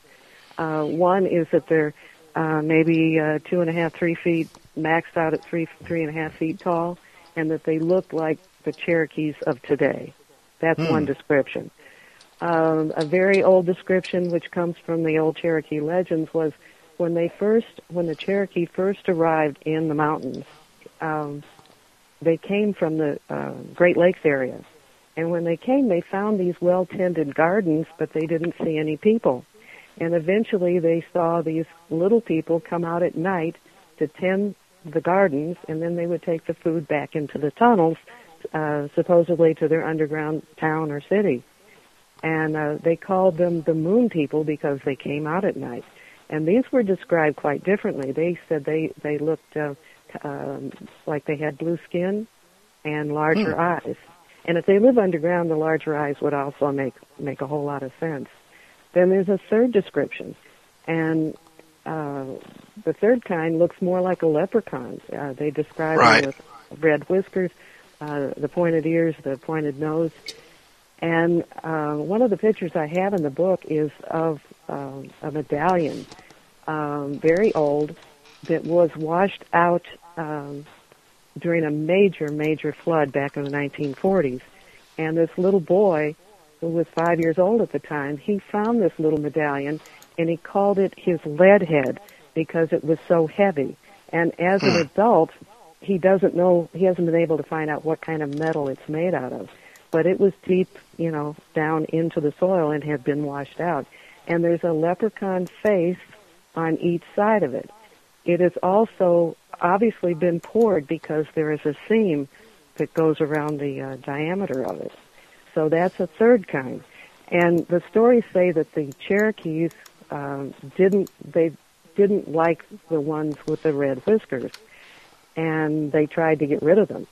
Uh, one is that they're uh, maybe uh, two and a half, three feet, maxed out at three, three and a half feet tall, and that they look like the Cherokees of today. That's Hmm. one description. Um, a very old description, which comes from the old Cherokee legends, was when they first, when the Cherokee first arrived in the mountains, um, they came from the uh, Great Lakes area, and when they came, they found these well-tended gardens, but they didn't see any people. And eventually, they saw these little people come out at night to tend the gardens, and then they would take the food back into the tunnels, uh, supposedly to their underground town or city and uh, they called them the moon people because they came out at night. And these were described quite differently. They said they they looked uh, um, like they had blue skin and larger Hmm. eyes. And if they live underground, the larger eyes would also make make a whole lot of sense. Then there's a third description, and uh, the third kind looks more like a leprechaun. Uh, they describe Right. them with red whiskers, uh, the pointed ears, the pointed nose, and uh, one of the pictures I have in the book is of um, a medallion, um, very old, that was washed out um, during a major, major flood back in the 1940s. And this little boy, who was five years old at the time, he found this little medallion and he called it his lead head because it was so heavy. And as an adult, he doesn't know, he hasn't been able to find out what kind of metal it's made out of. But it was deep, you know, down into the soil and had been washed out. And there's a leprechaun face on each side of it. It has also obviously been poured because there is a seam that goes around the uh, diameter of it. So that's a third kind. And the stories say that the Cherokees um, didn't they didn't like the ones with the red whiskers, and they tried to get rid of them.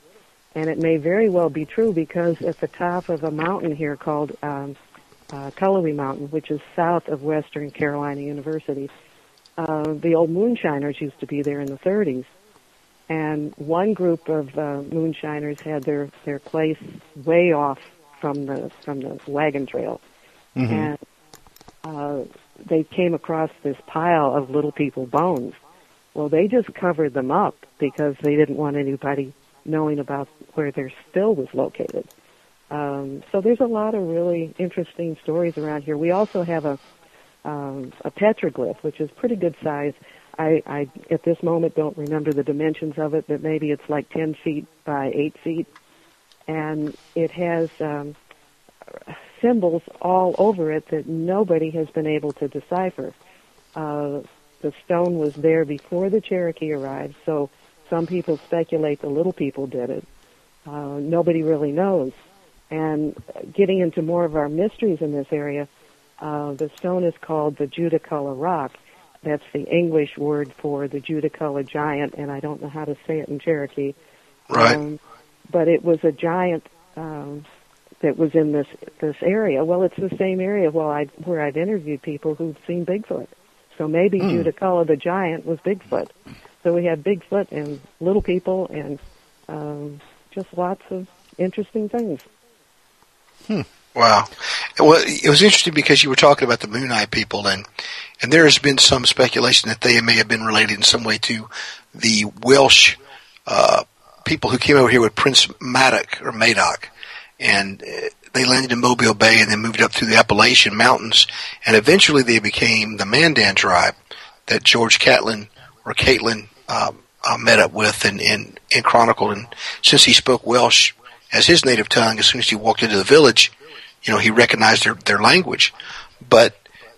And it may very well be true because at the top of a mountain here called um, uh, Cullowhee Mountain, which is south of Western Carolina University, uh, the old moonshiners used to be there in the 30s. And one group of uh, moonshiners had their, their place way off from the from the wagon trail, Mhm. and uh, they came across this pile of little people bones. Well, they just covered them up because they didn't want anybody knowing about where their still was located. Um, so there's a lot of really interesting stories around here. We also have a um, a petroglyph, which is pretty good size. I, I at this moment don't remember the dimensions of it, but maybe it's like 10 feet by 8 feet, and it has um, symbols all over it that nobody has been able to decipher. Uh, the stone was there before the Cherokee arrived, so some people speculate the little people did it. Uh, nobody really knows. And getting into more of our mysteries in this area, uh, the stone is called the Judaculla rock. That's the English word for the Judaculla giant, and I don't know how to say it in Cherokee. Right. Um, but it was a giant um, that was in this this area. Well, it's the same area well, I, where I've interviewed people who've seen Bigfoot. So maybe Hmm. Judaculla the giant was Bigfoot. So we had Bigfoot and little people and um, just lots of interesting things. Wow. Well, it was interesting because you were talking about the Moon Eye people, and and there has been some speculation that they may have been related in some way to the Welsh uh, people who came over here with Prince Madoc or Madoc, and uh, they landed in Mobile Bay and then moved up through the Appalachian Mountains, and eventually they became the Mandan tribe that George Catlin or Caitlin um, uh, met up with and, and, and chronicled. And since he spoke Welsh as his native tongue, as soon as he walked into the village, you know, he recognized their, their language. But,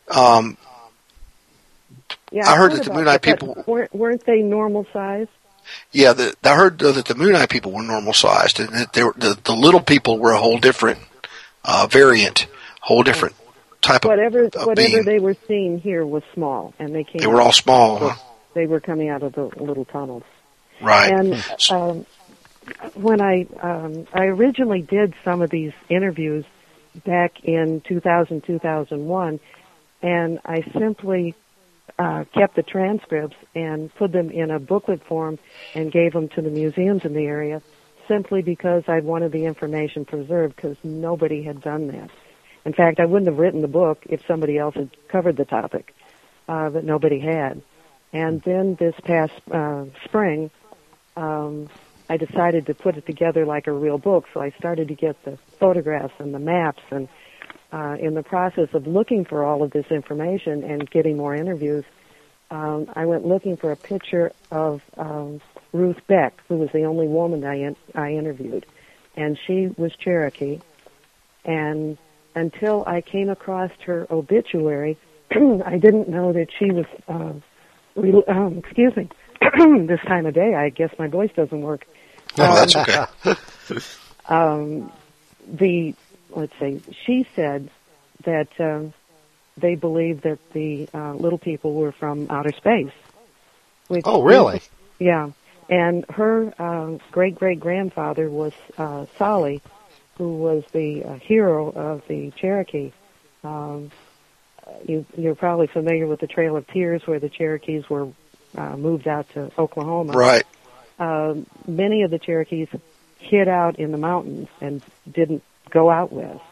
um, Yeah, I heard that the Moon Eye people- weren't weren't they normal size? yeah, the, I heard though that the Moon Eye people were normal sized and that they were, the, the little people were a whole different, uh, variant, whole different type of, Whatever of whatever being. they were seeing here was small, and they came. They were all small, huh? They were coming out of the little tunnels. Right. And um, when I um, I originally did some of these interviews back in 2000 2001, and I simply uh, kept the transcripts and put them in a booklet form and gave them to the museums in the area, simply because I wanted the information preserved because nobody had done that. In fact, I wouldn't have written the book if somebody else had covered the topic, uh, but nobody had. And then this past uh, spring, um, I decided to put it together like a real book. So I started to get the photographs and the maps, and uh, in the process of looking for all of this information and getting more interviews, um, I went looking for a picture of um, Ruth Beck, who was the only woman I in- I interviewed, and she was Cherokee. And until I came across her obituary, I didn't know that she was. Uh, re- um, excuse me. this time of day, I guess my voice doesn't work. No, that's okay. um, the let's say she said that um, they believed that the uh, little people were from outer space. Which Oh, really? yeah, and her uh, great great grandfather was uh, Tsali, who was the uh, hero of the Cherokee. Um, you, you're probably familiar with the Trail of Tears, where the Cherokees were uh, moved out to Oklahoma Right. um, many of the Cherokees hid out in the mountains and didn't go out west.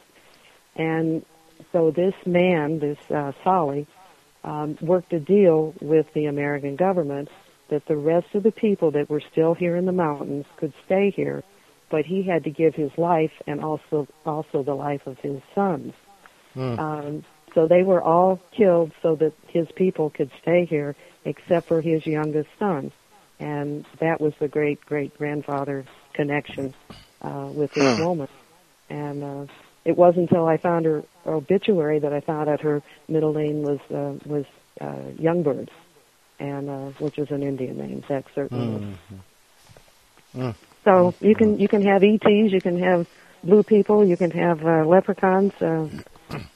And so this man, this uh, Tsali, um, worked a deal with the American government that the rest of the people that were still here in the mountains could stay here, but he had to give his life and also also the life of his sons. Hmm. Um, so they were all killed so that his people could stay here, except for his youngest son, and that was the great great grandfather connection uh, with this Hmm. woman. And uh, it wasn't until I found her obituary that I found out her middle name was uh, was uh, Youngbird, and uh, which is an Indian name. That certainly was. Mm. So you can you can have ETs, you can have blue people, you can have uh, leprechauns. Uh,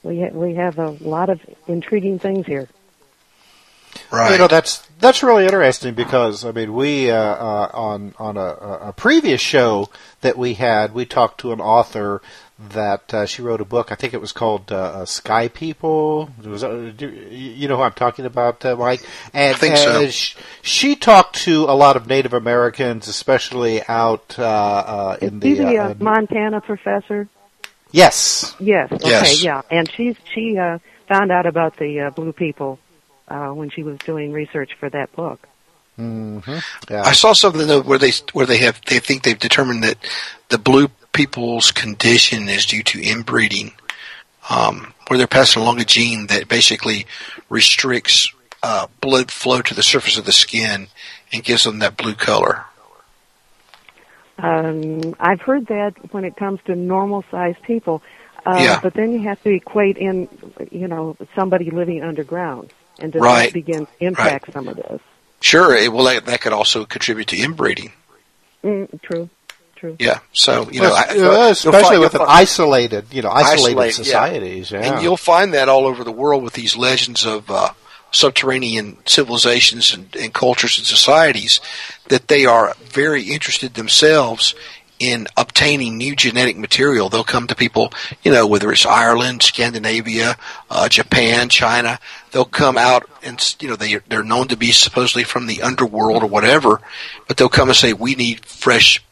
we ha- we have a lot of intriguing things here. Right. You know that's that's really interesting because I mean we uh, uh, on on a, a previous show that we had we talked to an author that uh, she wrote a book I think it was called uh, uh, Sky People it was, uh, do, you know who I'm talking about uh, Mike and I think so. and sh- she talked to a lot of Native Americans especially out uh, uh, in She's the the uh, uh, Montana professor. yes Yes. Okay. Yes. Yeah. And she's she uh, found out about the uh, blue people uh, when she was doing research for that book. hmm yeah I saw something though where they where they have they think they've determined that the blue people's condition is due to inbreeding, um, where they're passing along a gene that basically restricts uh, blood flow to the surface of the skin and gives them that blue color. Um, I've heard that when it comes to normal sized people. Uh, Yeah. But then you have to equate in, you know, somebody living underground, and does Right. that begin to impact some of this? Sure, it, well that, that could also contribute to inbreeding. Mm, true. True. Yeah, so you know, I- you'll especially find- with an find- isolated, you know, isolated, Isolated, yeah. societies. Yeah. And you'll find that all over the world with these legends of uh, subterranean civilizations and, and cultures and societies that they are very interested themselves in obtaining new genetic material. They'll come to people, you know, whether it's Ireland, Scandinavia, uh, Japan, China. They'll come out and, you know, they, they're known to be supposedly from the underworld or whatever, but they'll come and say, we need fresh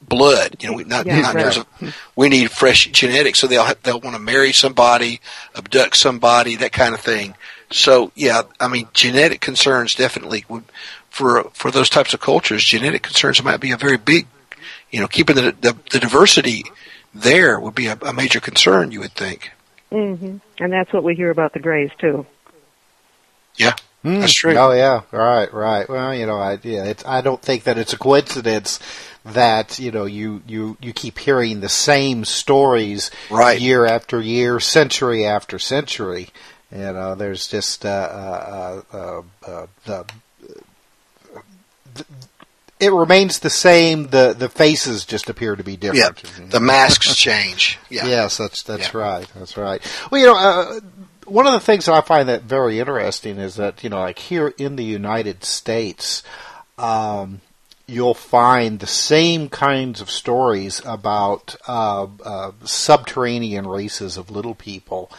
blood. You know, we, not, Yeah, not right. there's a, we need fresh genetics. So they'll they'll want to marry somebody, abduct somebody, that kind of thing. So yeah, I mean, genetic concerns definitely would for for those types of cultures. Genetic concerns might be a very big, you know, keeping the the, the diversity there would be a, a major concern. You would think. Mm-hmm. And that's what we hear about the Greys too. Yeah, Mm. that's true. Oh yeah, right, right. Well, you know, I yeah, it's, I don't think that it's a coincidence that you know you you you keep hearing the same stories Right. year after year, century after century. You know, there's just uh, uh, uh, uh, the. It remains the same. The the faces just appear to be different. Yeah, the masks change. Yeah. Yes, that's that's Yeah. right. That's right. Well, you know, uh, one of the things that I find that very interesting is that you know, like here in the United States, um, you'll find the same kinds of stories about uh, uh, subterranean races of little people.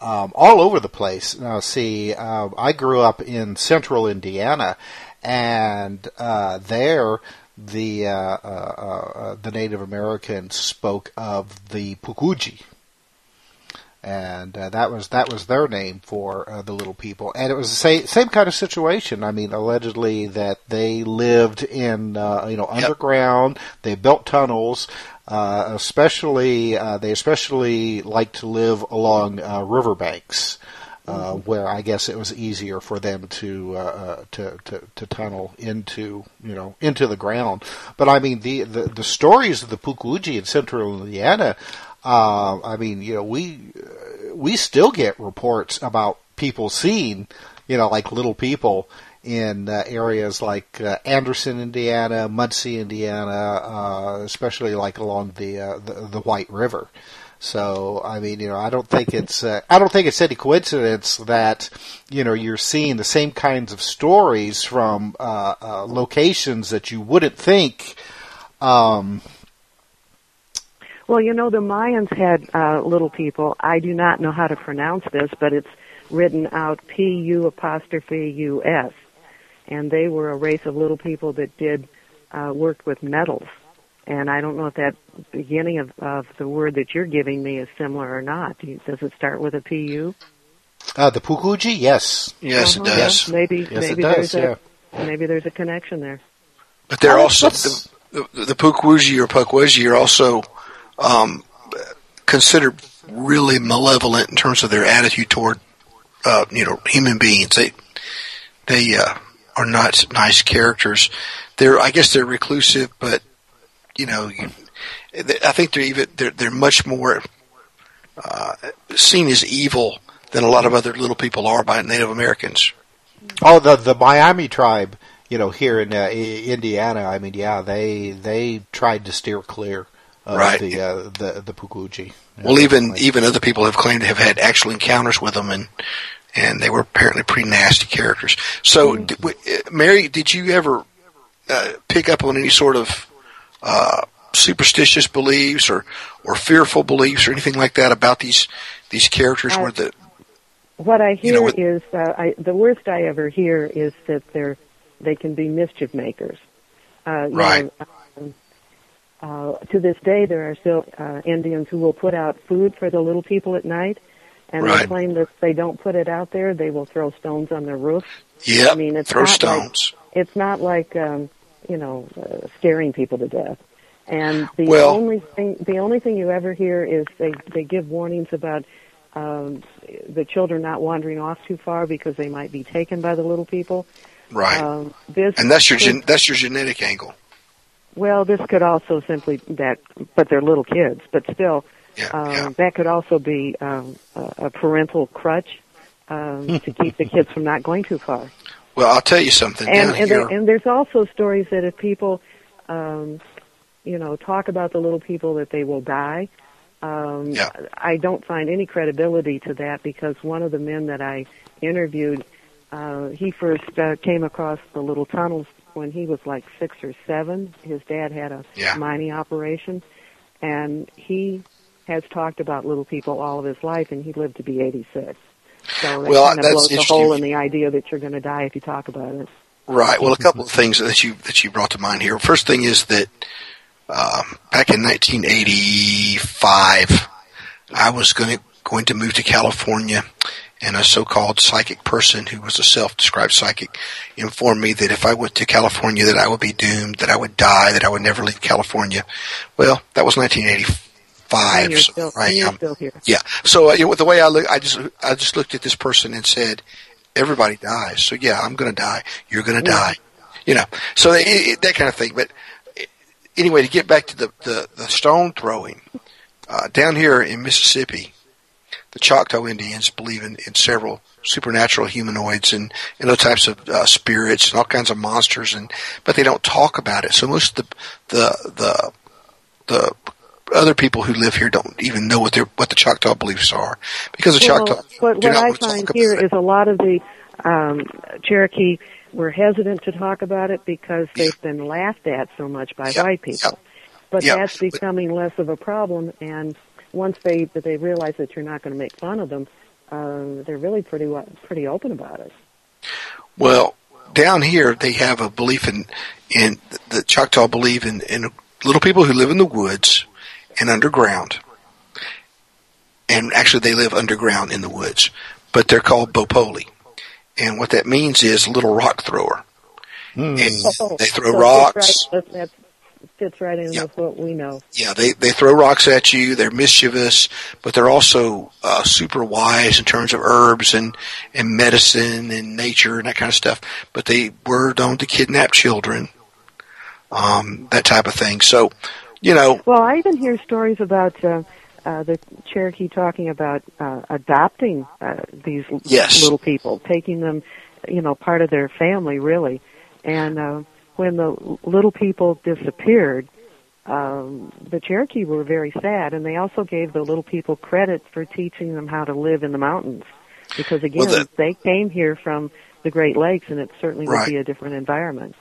Um, all over the place. Now, see, uh, I grew up in central Indiana, and uh, there the uh, uh, uh, the Native Americans spoke of the Pukwudgie, and uh, that was that was their name for uh, the little people, and it was the same same kind of situation. I mean, allegedly that they lived in uh, you know underground, they built tunnels. Uh, especially, uh, they especially like to live along uh, riverbanks, uh, where I guess it was easier for them to, uh, uh, to to to tunnel into you know into the ground. But I mean the the, the stories of the Pukwudgie in central Indiana. Uh, I mean, you know, we uh, we still get reports about people seeing, you know, like little people in uh, areas like uh, Anderson, Indiana, Muncie, Indiana, uh, especially like along the, the the White River. So I mean, you know, I don't think it's uh, I don't think it's any coincidence that you know you're seeing the same kinds of stories from uh, uh, locations that you wouldn't think. Um, Well, you know, the Mayans had uh, little people. I do not know how to pronounce this, but it's written out P U apostrophe U S. And they were a race of little people that did uh, work with metals. And I don't know if that beginning of, of the word that you're giving me is similar or not. Does it start with a P U? uh, the Pukwudgie, yes, Yes, Uh-huh. it does. Maybe Yes, it maybe does, there's a maybe there's a connection there. But they're Oh, also the, the, the Pukwudgie or Pukwudgie are also um, considered really malevolent in terms of their attitude toward uh, you know human beings. They they uh, are not nice characters. They're I guess they're reclusive, but you know you, I think they're even they're they're much more uh, seen as evil than a lot of other little people are by Native Americans. Oh, the the Miami tribe, you know, here in uh, Indiana. I mean, yeah, they they tried to steer clear of Right. the uh, the the Pukwudgie. Well, even even other people have claimed to have had actual encounters with them, and and they were apparently pretty nasty characters. So, Mm-hmm. d- w- uh, Mary, did you ever uh, pick up on any sort of uh, superstitious beliefs or or fearful beliefs or anything like that about these these characters? I- where the What I hear You know, with- is uh, I, the worst I ever hear is that they're they can be mischief makers. Uh, you Right. Know, um, uh, to this day, there are still uh, Indians who will put out food for the little people at night, and they claim that if they don't put it out there, they will throw stones on their roof. yeah, I mean, it's throw stones. Like, it's not like um, you know uh, scaring people to death. And the Well- only thing the only thing you ever hear is they they give warnings about um, the children not wandering off too far because they might be taken by the little people. right, Um, this and that's your gen- that's your genetic angle. well, this could also simply that, but they're little kids. But still, Yeah, um, yeah. that could also be um, a, a parental crutch um, to keep the kids from not going too far. Well, I'll tell you something. and and, there, and there's also stories that if people, um, you know, talk about the little people, that they will die. Um, Yeah. I don't find any credibility to that because one of the men that I interviewed, uh, he first uh, came across the little tunnels when he was like six or seven. His dad had a Yeah. mining operation, and he has talked about little people all of his life, and he lived to be 86. So that Well, kind of that's blows a hole in the idea that you're going to die if you talk about it. Right. Well, a couple of things that you that you brought to mind here. First thing is that um, back in 1985, I was going to going to move to California, and a so-called psychic person who was a self-described psychic informed me that if I went to California, that I would be doomed, that I would die, that I would never leave California. Well, that was 1985. So, still, right? and you're still here. yeah. So uh, you know, the way I look, I just I just looked at this person and said, everybody dies. So yeah, I'm going to die. You're going to die. You know. So it, it, that kind of thing. But uh, anyway, to get back to the the, the stone throwing uh, down here in Mississippi, the Choctaw Indians believe in, in several supernatural humanoids and, and those types of uh, spirits and all kinds of monsters, and but they don't talk about it. So most of the the the the other people who live here don't even know what their what the Choctaw beliefs are because the Well, Choctaw but what I find here is a lot of the um, Cherokee were hesitant to talk about it because they've been laughed at so much by Yeah, white people. But yeah. that's becoming less of a problem, and once they they realize that you're not going to make fun of them, uh, they're really pretty pretty open about it. Well, down here they have a belief in in the Choctaw believe in in little people who live in the woods and underground. And actually they live underground in the woods, but they're called Bohpoli. And what that means is little rock thrower. And they throw Oh, So rocks. Fits right, that, that fits right in Yeah. with what we know. Yeah, they they throw rocks at you. They're mischievous, but they're also uh, super wise in terms of herbs and and medicine and nature and that kind of stuff. But they were known to kidnap children, um, that type of thing. So, you know, Well, I even hear stories about uh, uh, the Cherokee talking about uh, adopting uh, these Yes. little people, taking them, you know, part of their family, really. And uh, when the little people disappeared, um, the Cherokee were very sad, and they also gave the little people credit for teaching them how to live in the mountains, because again, Well, the- they came here from the Great Lakes, and it certainly would be a different environment.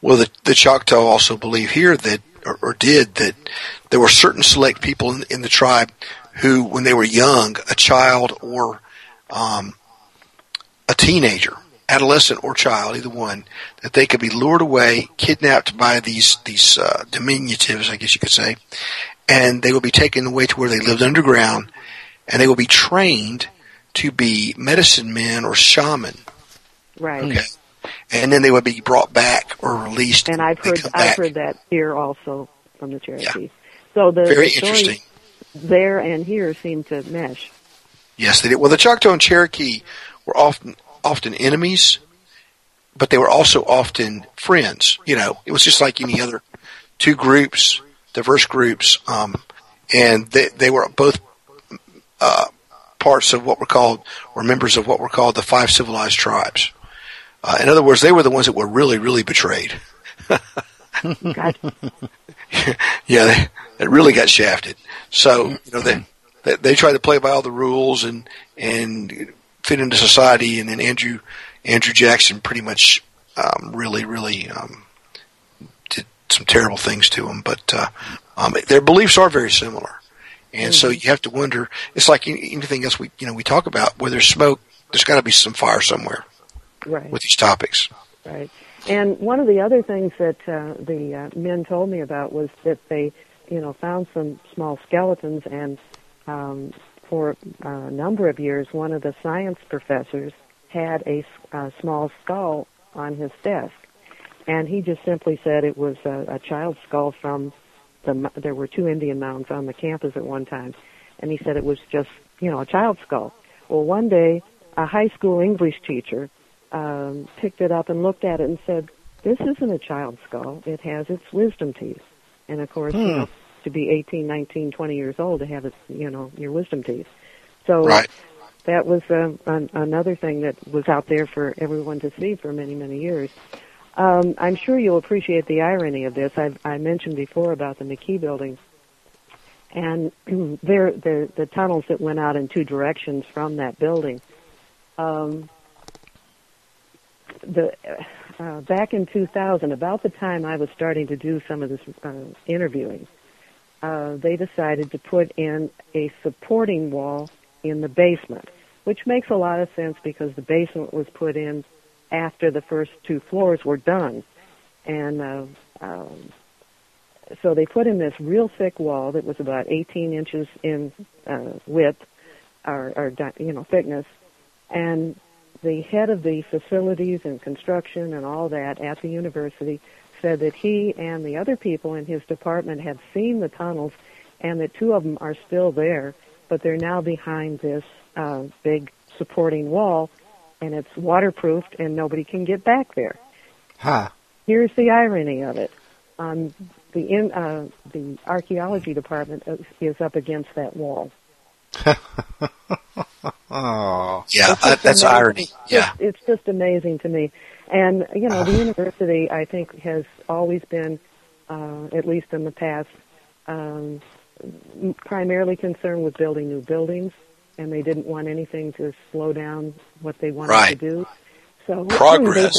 Well, the, the Choctaw also believe here that, or, or did, that there were certain select people in, in the tribe who, when they were young, a child or um, a teenager, adolescent or child, either one, that they could be lured away, kidnapped by these these uh, diminutives, I guess you could say, and they would be taken away to where they lived underground, and they would be trained to be medicine men or shaman. Right. Okay. And then they would be brought back or released. And I've heard I've back. heard that here also from the Cherokees. So the, Very the interesting. there and here seem to mesh. Yes, they did. Well, the Choctaw and Cherokee were often often enemies, but they were also often friends. You know, it was just like any other two groups, diverse groups, um, and they they were both uh, parts of what were called or members of what were called the five civilized tribes. Uh, in other words, they were the ones that were really, really betrayed. yeah, they, they really got shafted. So you know they, they they tried to play by all the rules and and fit into society, and then Andrew Andrew Jackson pretty much um, really really um, did some terrible things to them. But uh, um, their beliefs are very similar, and so you have to wonder. It's like anything else we you know we talk about. Where there's smoke, there's got to be some fire somewhere Right. with these topics. Right. And one of the other things that uh, the uh, men told me about was that they, you know, found some small skeletons, and um, for a number of years, one of the science professors had a, small skull on his desk, and he just simply said it was a, a child's skull from the. There were two Indian mounds on the campus at one time, and he said it was just, you know, a child's skull. Well, one day, a high school English teacher um, picked it up and looked at it and said, "This isn't a child's skull. It has its wisdom teeth." And of course, you Hmm. know, to be 18, 19, 20 years old to have it, you know, your wisdom teeth. So Right. that was uh, an, another thing that was out there for everyone to see for many, many years. Um, I'm sure you'll appreciate the irony of this. I've, I mentioned before about the McKee building, and there, the the tunnels that went out in two directions from that building. Um, the uh, back in 2000, about the time I was starting to do some of this uh, interviewing, uh, they decided to put in a supporting wall in the basement, which makes a lot of sense because the basement was put in after the first two floors were done, and uh, um, so they put in this real thick wall that was about 18 inches in uh, width, or, or you know thickness, and the head of the facilities and construction and all that at the university said that he and the other people in his department had seen the tunnels and that two of them are still there, but they're now behind this uh, big supporting wall and it's waterproofed and nobody can get back there. Huh. Here's the irony of it. Um, the in, uh, the archaeology department is- is up against that wall. Oh. Yeah, It's uh, that's amazing. irony. Yeah. It's, it's just amazing to me. And, you know, the university, I think, has always been, uh, at least in the past, um, primarily concerned with building new buildings, and they didn't want anything to slow down what they wanted Right. to do. So Progress.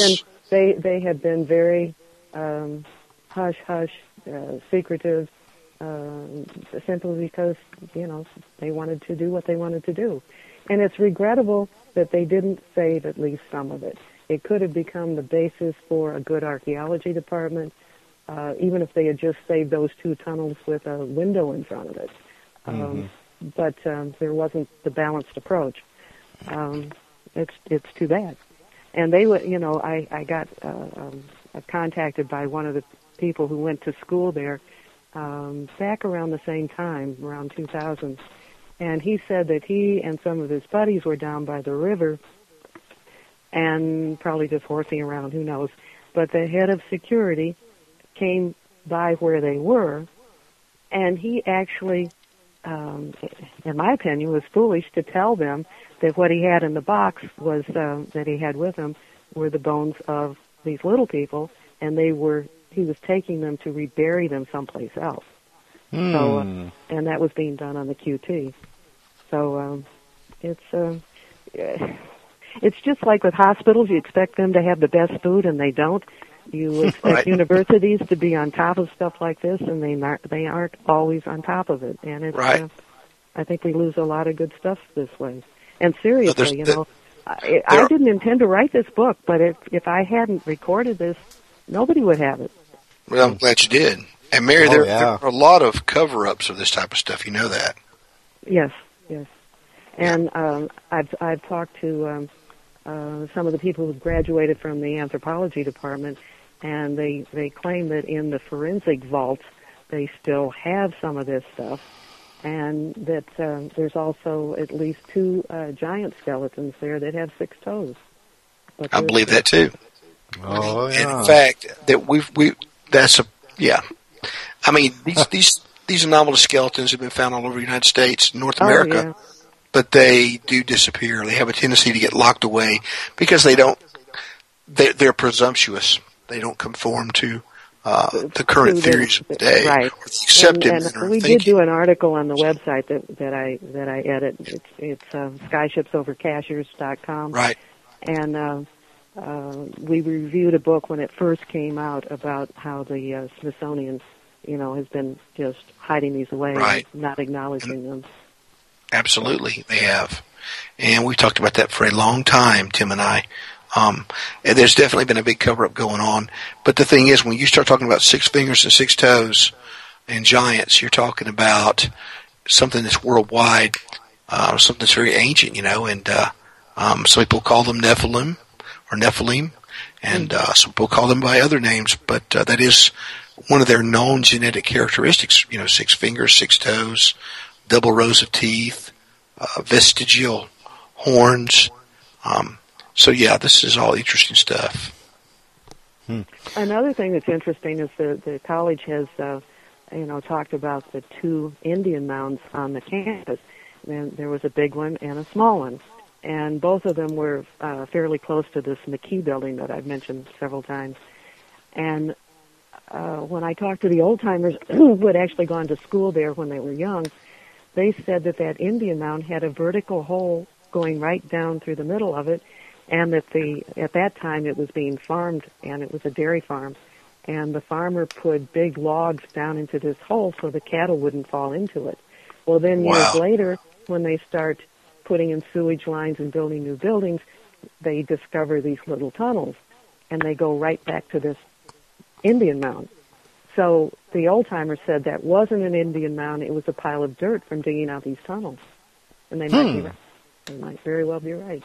they've been, they they had been very um, hush hush, uh, secretive, um, simply because you know they wanted to do what they wanted to do, and it's regrettable that they didn't save at least some of it. It could have become the basis for a good archaeology department, uh, even if they had just saved those two tunnels with a window in front of it. Um, But um, there wasn't the balanced approach. Um, it's it's too bad. And they would, you know, I I got uh, um, uh, contacted by one of the people who went to school there um, back around the same time, around 2000, and he said that he and some of his buddies were down by the river and probably just horsing around, who knows. But the head of security came by where they were, and he actually, um, in my opinion, was foolish to tell them that what he had in the box was uh, that he had with him were the bones of these little people, and they were he was taking them to rebury them someplace else. So, uh, and that was being done on the QT. So um, it's uh, it's just like with hospitals. You expect them to have the best food, and they don't. You expect Right. universities to be on top of stuff like this, and they not, they aren't always on top of it. And it's Right. uh, I think we lose a lot of good stuff this way. And seriously, you know, I, I didn't intend to write this book, but if if I hadn't recorded this, nobody would have it. Well, I'm glad you did. And Mary, Oh, there, yeah. there are a lot of cover-ups of this type of stuff. You know that. Yes, yes. And um, I've I've talked to um, uh, some of the people who graduated from the anthropology department, and they they claim that in the forensic vault they still have some of this stuff, and that uh, there's also at least two uh, giant skeletons there that have six toes. But I believe that too. Oh, yeah. in fact, that we've we that's a yeah. I mean these these these anomalous skeletons have been found all over the United States, North Oh, America, yeah. but they do disappear. They have a tendency to get locked away because they don't. They, they're presumptuous. They don't conform to uh, the current theories of the day, right. accepted and, and we did do an article on the website that, that I that I edit. It's it's um, skyshipsovercashiers.com. Right. And uh, uh, we reviewed a book when it first came out about how the uh, Smithsonian, you know, has been just hiding these away, Right. and not acknowledging them. Absolutely, they have, and we've talked about that for a long time, Tim and I. Um, and there's definitely been a big cover up going on. But the thing is, when you start talking about six fingers and six toes and giants, you're talking about something that's worldwide, uh, something that's very ancient, you know. And uh, um, some people call them Nephilim or Nephilim, and uh, some people call them by other names. But uh, that is one of their known genetic characteristics. You know, six fingers, six toes, double rows of teeth, uh, vestigial horns. Um, so yeah, this is all interesting stuff. Another thing that's interesting is the the college has, uh, you know, talked about the two Indian mounds on the campus. And there was a big one and a small one, and both of them were uh, fairly close to this McKee building that I've mentioned several times. And uh, when I talked to the old timers who had actually gone to school there when they were young, they said that that Indian mound had a vertical hole going right down through the middle of it, and that the at that time it was being farmed and it was a dairy farm, and the farmer put big logs down into this hole so the cattle wouldn't fall into it. Well, then years later, when they start putting in sewage lines and building new buildings, they discover these little tunnels, and they go right back to this Indian mound. So the old timer said that wasn't an Indian mound; it was a pile of dirt from digging out these tunnels, and they might be Hmm. right. They might very well be right.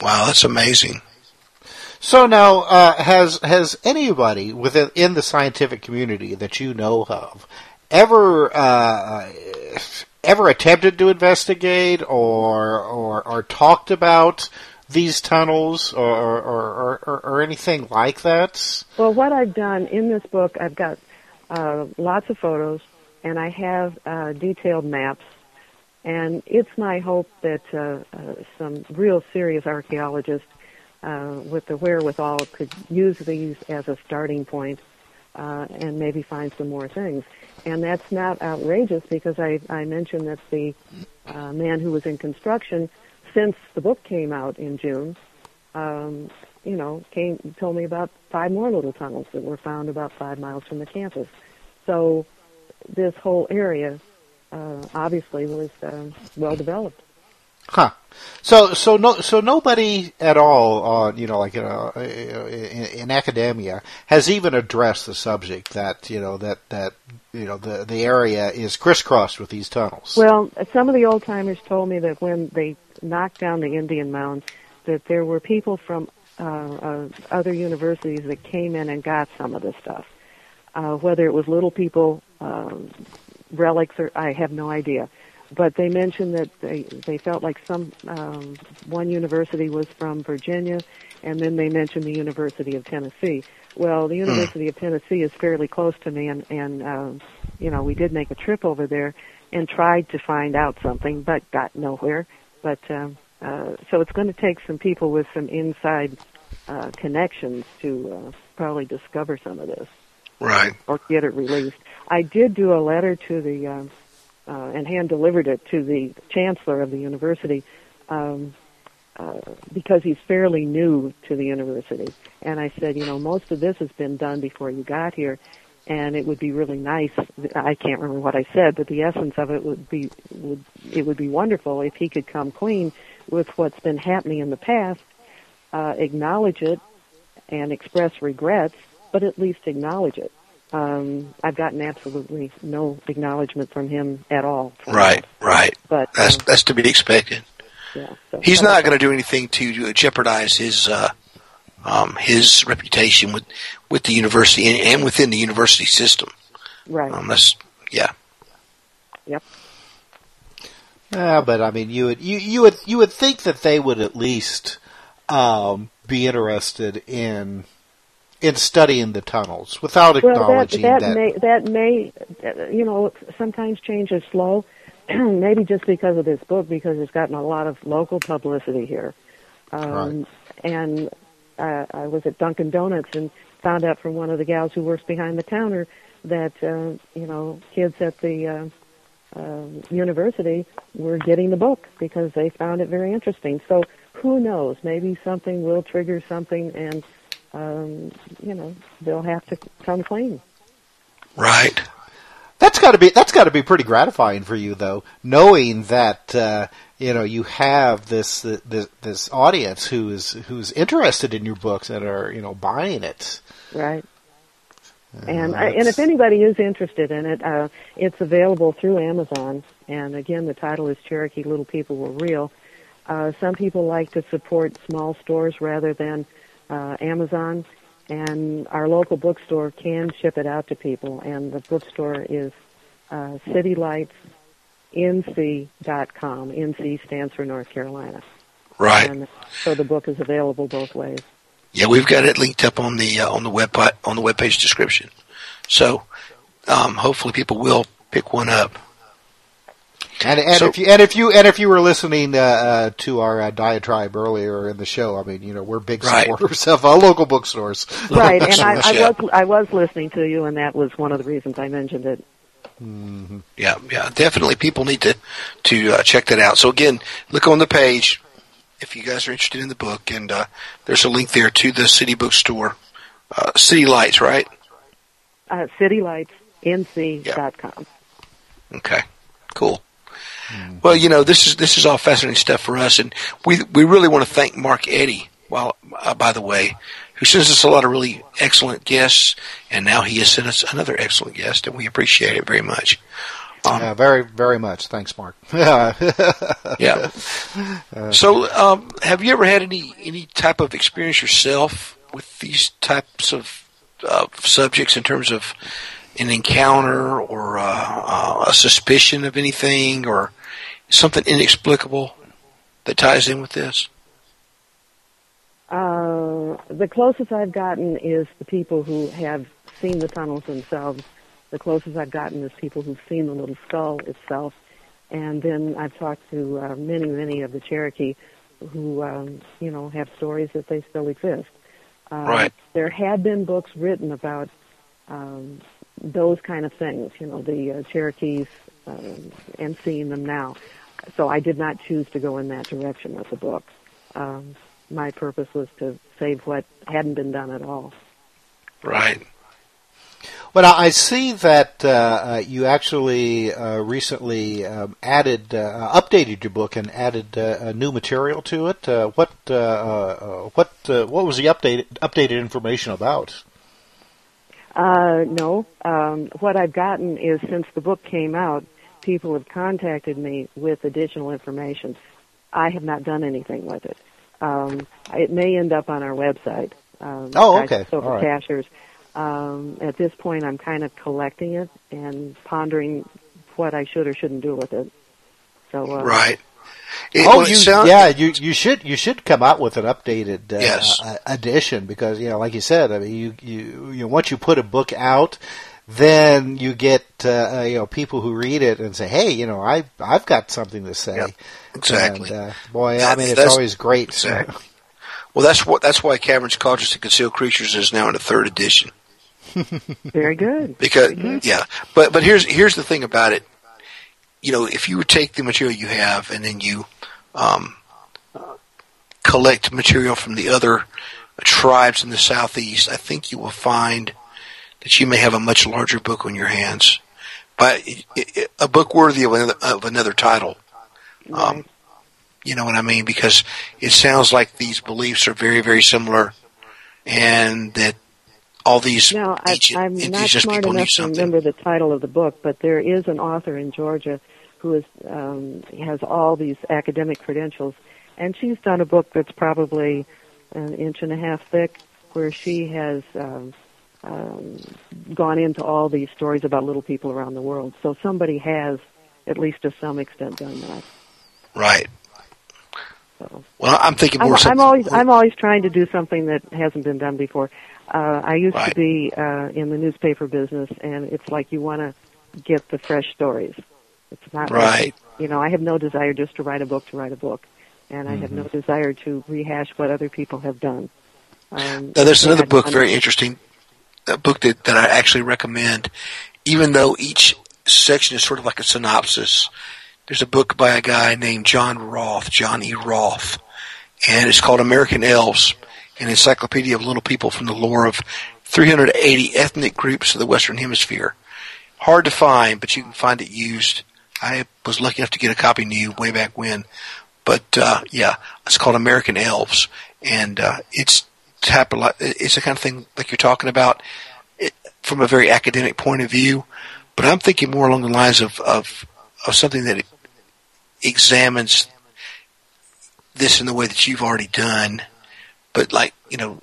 Wow, that's amazing. So now, uh, has has anybody within in the scientific community that you know of ever uh, ever attempted to investigate or or, or talked about these tunnels or or, or, or or anything like that? Well, what I've done in this book, I've got uh, lots of photos, and I have uh, detailed maps. And it's my hope that uh, uh, some real serious archaeologists uh, with the wherewithal could use these as a starting point uh, and maybe find some more things. And that's not outrageous because I, I mentioned that the uh, man who was in construction since the book came out in June, um, you know, came told me about five more little tunnels that were found about five miles from the campus. So this whole area uh, obviously was uh, well developed. Huh. So so no so nobody at all on you know like uh, in, in academia has even addressed the subject that you know that that you know the the area is crisscrossed with these tunnels. Well, some of the old timers told me that when they knocked down the Indian mound, that there were people from uh, uh, other universities that came in and got some of the stuff. Uh, whether it was little people um, relics or I have no idea. But they mentioned that they they felt like some um, one university was from Virginia, and then they mentioned the University of Tennessee. Well, the University of Tennessee is fairly close to me, and and um, you know we did make a trip over there and tried to find out something, but got nowhere. But um, uh, so it's going to take some people with some inside uh, connections to uh, probably discover some of this Right. or get it released. I did do a letter to the um, uh, and hand delivered it to the chancellor of the university um, uh, because he's fairly new to the university. And I said, you know, most of this has been done before you got here, and it would be really nice. I can't remember what I said, but the essence of it would be would it would be wonderful if he could come clean with what's been happening in the past, uh, acknowledge it, and express regrets, but at least acknowledge it. Um, I've gotten absolutely no acknowledgement from him at all. Right, from Right. Right. But That's uh, that's to be expected. yeah. So He's not going to do anything to jeopardize his uh, um, his reputation with with the university and, and within the university system. Right. Um, that's yeah. Yep. Yeah, but I mean, you would you, you would you would think that they would at least um, be interested in in studying the tunnels without Well, that acknowledging that, that. may that may you know sometimes change is slow. Maybe just because of this book, because it's gotten a lot of local publicity here. Um, And uh, I was at Dunkin' Donuts and found out from one of the gals who works behind the counter that uh, you know kids at the uh, uh, university were getting the book because they found it very interesting. So who knows? Maybe something will trigger something, and um, you know they'll have to come clean. Right. That's got to be that's got to be pretty gratifying for you, though, knowing that uh, you know you have this, uh, this this audience who is who's interested in your books and are you know buying it. Right. And I, and if anybody is interested in it, uh, it's available through Amazon. And again, the title is Cherokee Little People Were Real. Uh, some people like to support small stores rather than uh, Amazon, and our local bookstore can ship it out to people. And the bookstore is uh, CityLightsNC.com. NC stands for North Carolina. Right. And so the book is available both ways. Yeah, we've got it linked up on the uh, on the web on the webpage description. So um, hopefully people will pick one up. And and So- if you and if you and if you were listening uh, uh, to our uh, diatribe earlier in the show, I mean, you know, we're big Right. supporters of uh, local bookstores. right, and I, I Yeah. was I was listening to you, and that was one of the reasons I mentioned it. Yeah, yeah, definitely. People need to to uh, check that out. So again, look on the page if you guys are interested in the book, and uh, there's a link there to the City Bookstore, uh, City Lights, right? Uh, CityLightsNC.com. Okay, cool. Well, you know, this is this is all fascinating stuff for us, and we we really want to thank Mark Eddy. Well, uh, by the way, who sends us a lot of really excellent guests, and now he has sent us another excellent guest, and we appreciate it very much. Um, yeah, very very much. Thanks, Mark. yeah. Yeah. So, um, have you ever had any any type of experience yourself with these types of uh, subjects in terms of an encounter or uh, uh, a suspicion of anything or something inexplicable that ties in with this? Uh, the closest I've gotten is the people who have seen the tunnels themselves. The closest I've gotten is people who've seen the little skull itself. And then I've talked to uh, many, many of the Cherokee who, um, you know, have stories that they still exist. Um, Right. There had been books written about um, those kind of things, you know, the uh, Cherokees um, and seeing them now. So I did not choose to go in that direction with the book. Um, my purpose was to save what hadn't been done at all. Right. Well, I see that uh, uh, you actually uh, recently um, added, uh, updated your book and added uh, uh, new material to it. Uh, what, uh, uh, what, uh, what was the updated updated information about? Uh, no. Um, what I've gotten is since the book came out, people have contacted me with additional information. I have not done anything with it. Um, it may end up on our website. Um, Oh, Guys okay. Silver All right. Cashiers. Um, at this point, I'm kind of collecting it and pondering what I should or shouldn't do with it. So, uh, Right. It- oh, well, you, sound- yeah, you you should you should come out with an updated uh, Yes. uh, edition because you know, like you said, I mean, you you you know, once you put a book out, then you get uh, uh, you know people who read it and say, hey, you know, I I've got something to say. Yep, exactly. And, uh, boy, I mean, it's always great. Exactly. Well, that's what that's why Caverns, Cauldrons, and Concealed Creatures is now in the third edition. very good. Because yeah, but but here's here's the thing about it. You know, if you take the material you have and then you um, collect material from the other tribes in the southeast, I think you will find that you may have a much larger book on your hands, but a book worthy of another, of another title. Um, you know what I mean? Because it sounds like these beliefs are very, very similar, and that all these Now, I, I'm not smart enough to remember the title of the book, but there is an author in Georgia who is um, has all these academic credentials, and she's done a book that's probably an inch and a half thick, where she has um, um, gone into all these stories about little people around the world. So somebody has, at least to some extent, done that. Right. So. Well, I'm thinking more. I'm, I'm always I'm always trying to do something that hasn't been done before. Uh, I used to be uh, in the newspaper business, and it's like you want to get the fresh stories. It's not like- Right. you know, I have no desire just to write a book to write a book, and I have no Mm-hmm. desire to rehash what other people have done. Um, Now, there's another book, very interesting, a book that, that I actually recommend, even though each section is sort of like a synopsis. There's a book by a guy named John Roth, John E. Roth, and it's called American Elves, an encyclopedia of little people from the lore of 380 ethnic groups of the Western Hemisphere. Hard to find, but you can find it used. I was lucky enough to get a copy new way back when. But uh, yeah, it's called American Elves, and uh, it's it's the kind of thing like you're talking about it, from a very academic point of view. But I'm thinking more along the lines of of, of something that examines this in the way that you've already done, but like you know,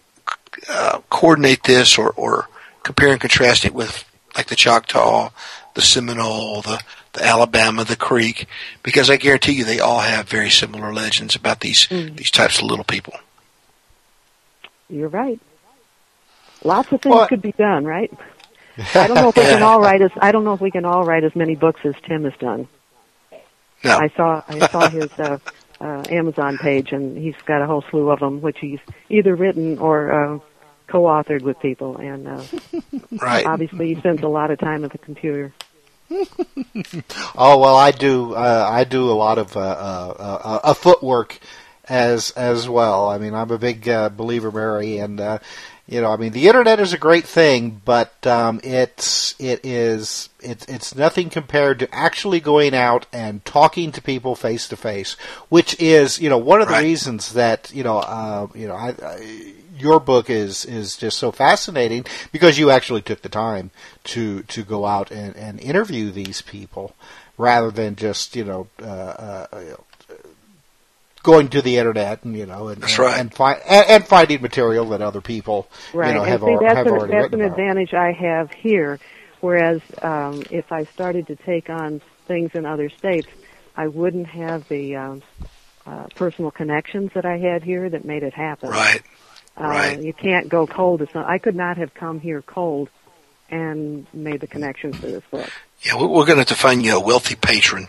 uh, coordinate this or or compare and contrast it with like the Choctaw, the Seminole, the the Alabama, the Creek, because I guarantee you they all have very similar legends about these these types of little people. You're right. Lots of things Well- could be done, right? I don't know if we can all write as I don't know if we can all write as many books as Tim has done. No. I saw I saw his uh, uh, Amazon page, and he's got a whole slew of them, which he's either written or uh, co-authored with people, and uh, Right. obviously he spends a lot of time at the computer. Oh well, I do. Uh, I do a lot of uh, uh, uh, uh, footwork as as well. I mean, I'm a big uh, believer, Mary, and uh, you know, I mean, the internet is a great thing, but um, it's it is it's it's nothing compared to actually going out and talking to people face to face, which is you know one of the Right. reasons that you know uh, you know I. I your book is is just so fascinating because you actually took the time to to go out and, and interview these people rather than just you know, uh, uh, going to the internet and you know and That's and, right. and, fi- and, and finding material that other people Right, you know and have, see, al- that's have an, already that's written an about. advantage I have here. Whereas um, if I started to take on things in other states, I wouldn't have the um, uh, personal connections that I had here that made it happen. Right. Uh, Right. You can't go cold. It's not, I could not have come here cold and made the connections for this book. Yeah, we- we're going to have to find you a wealthy patron.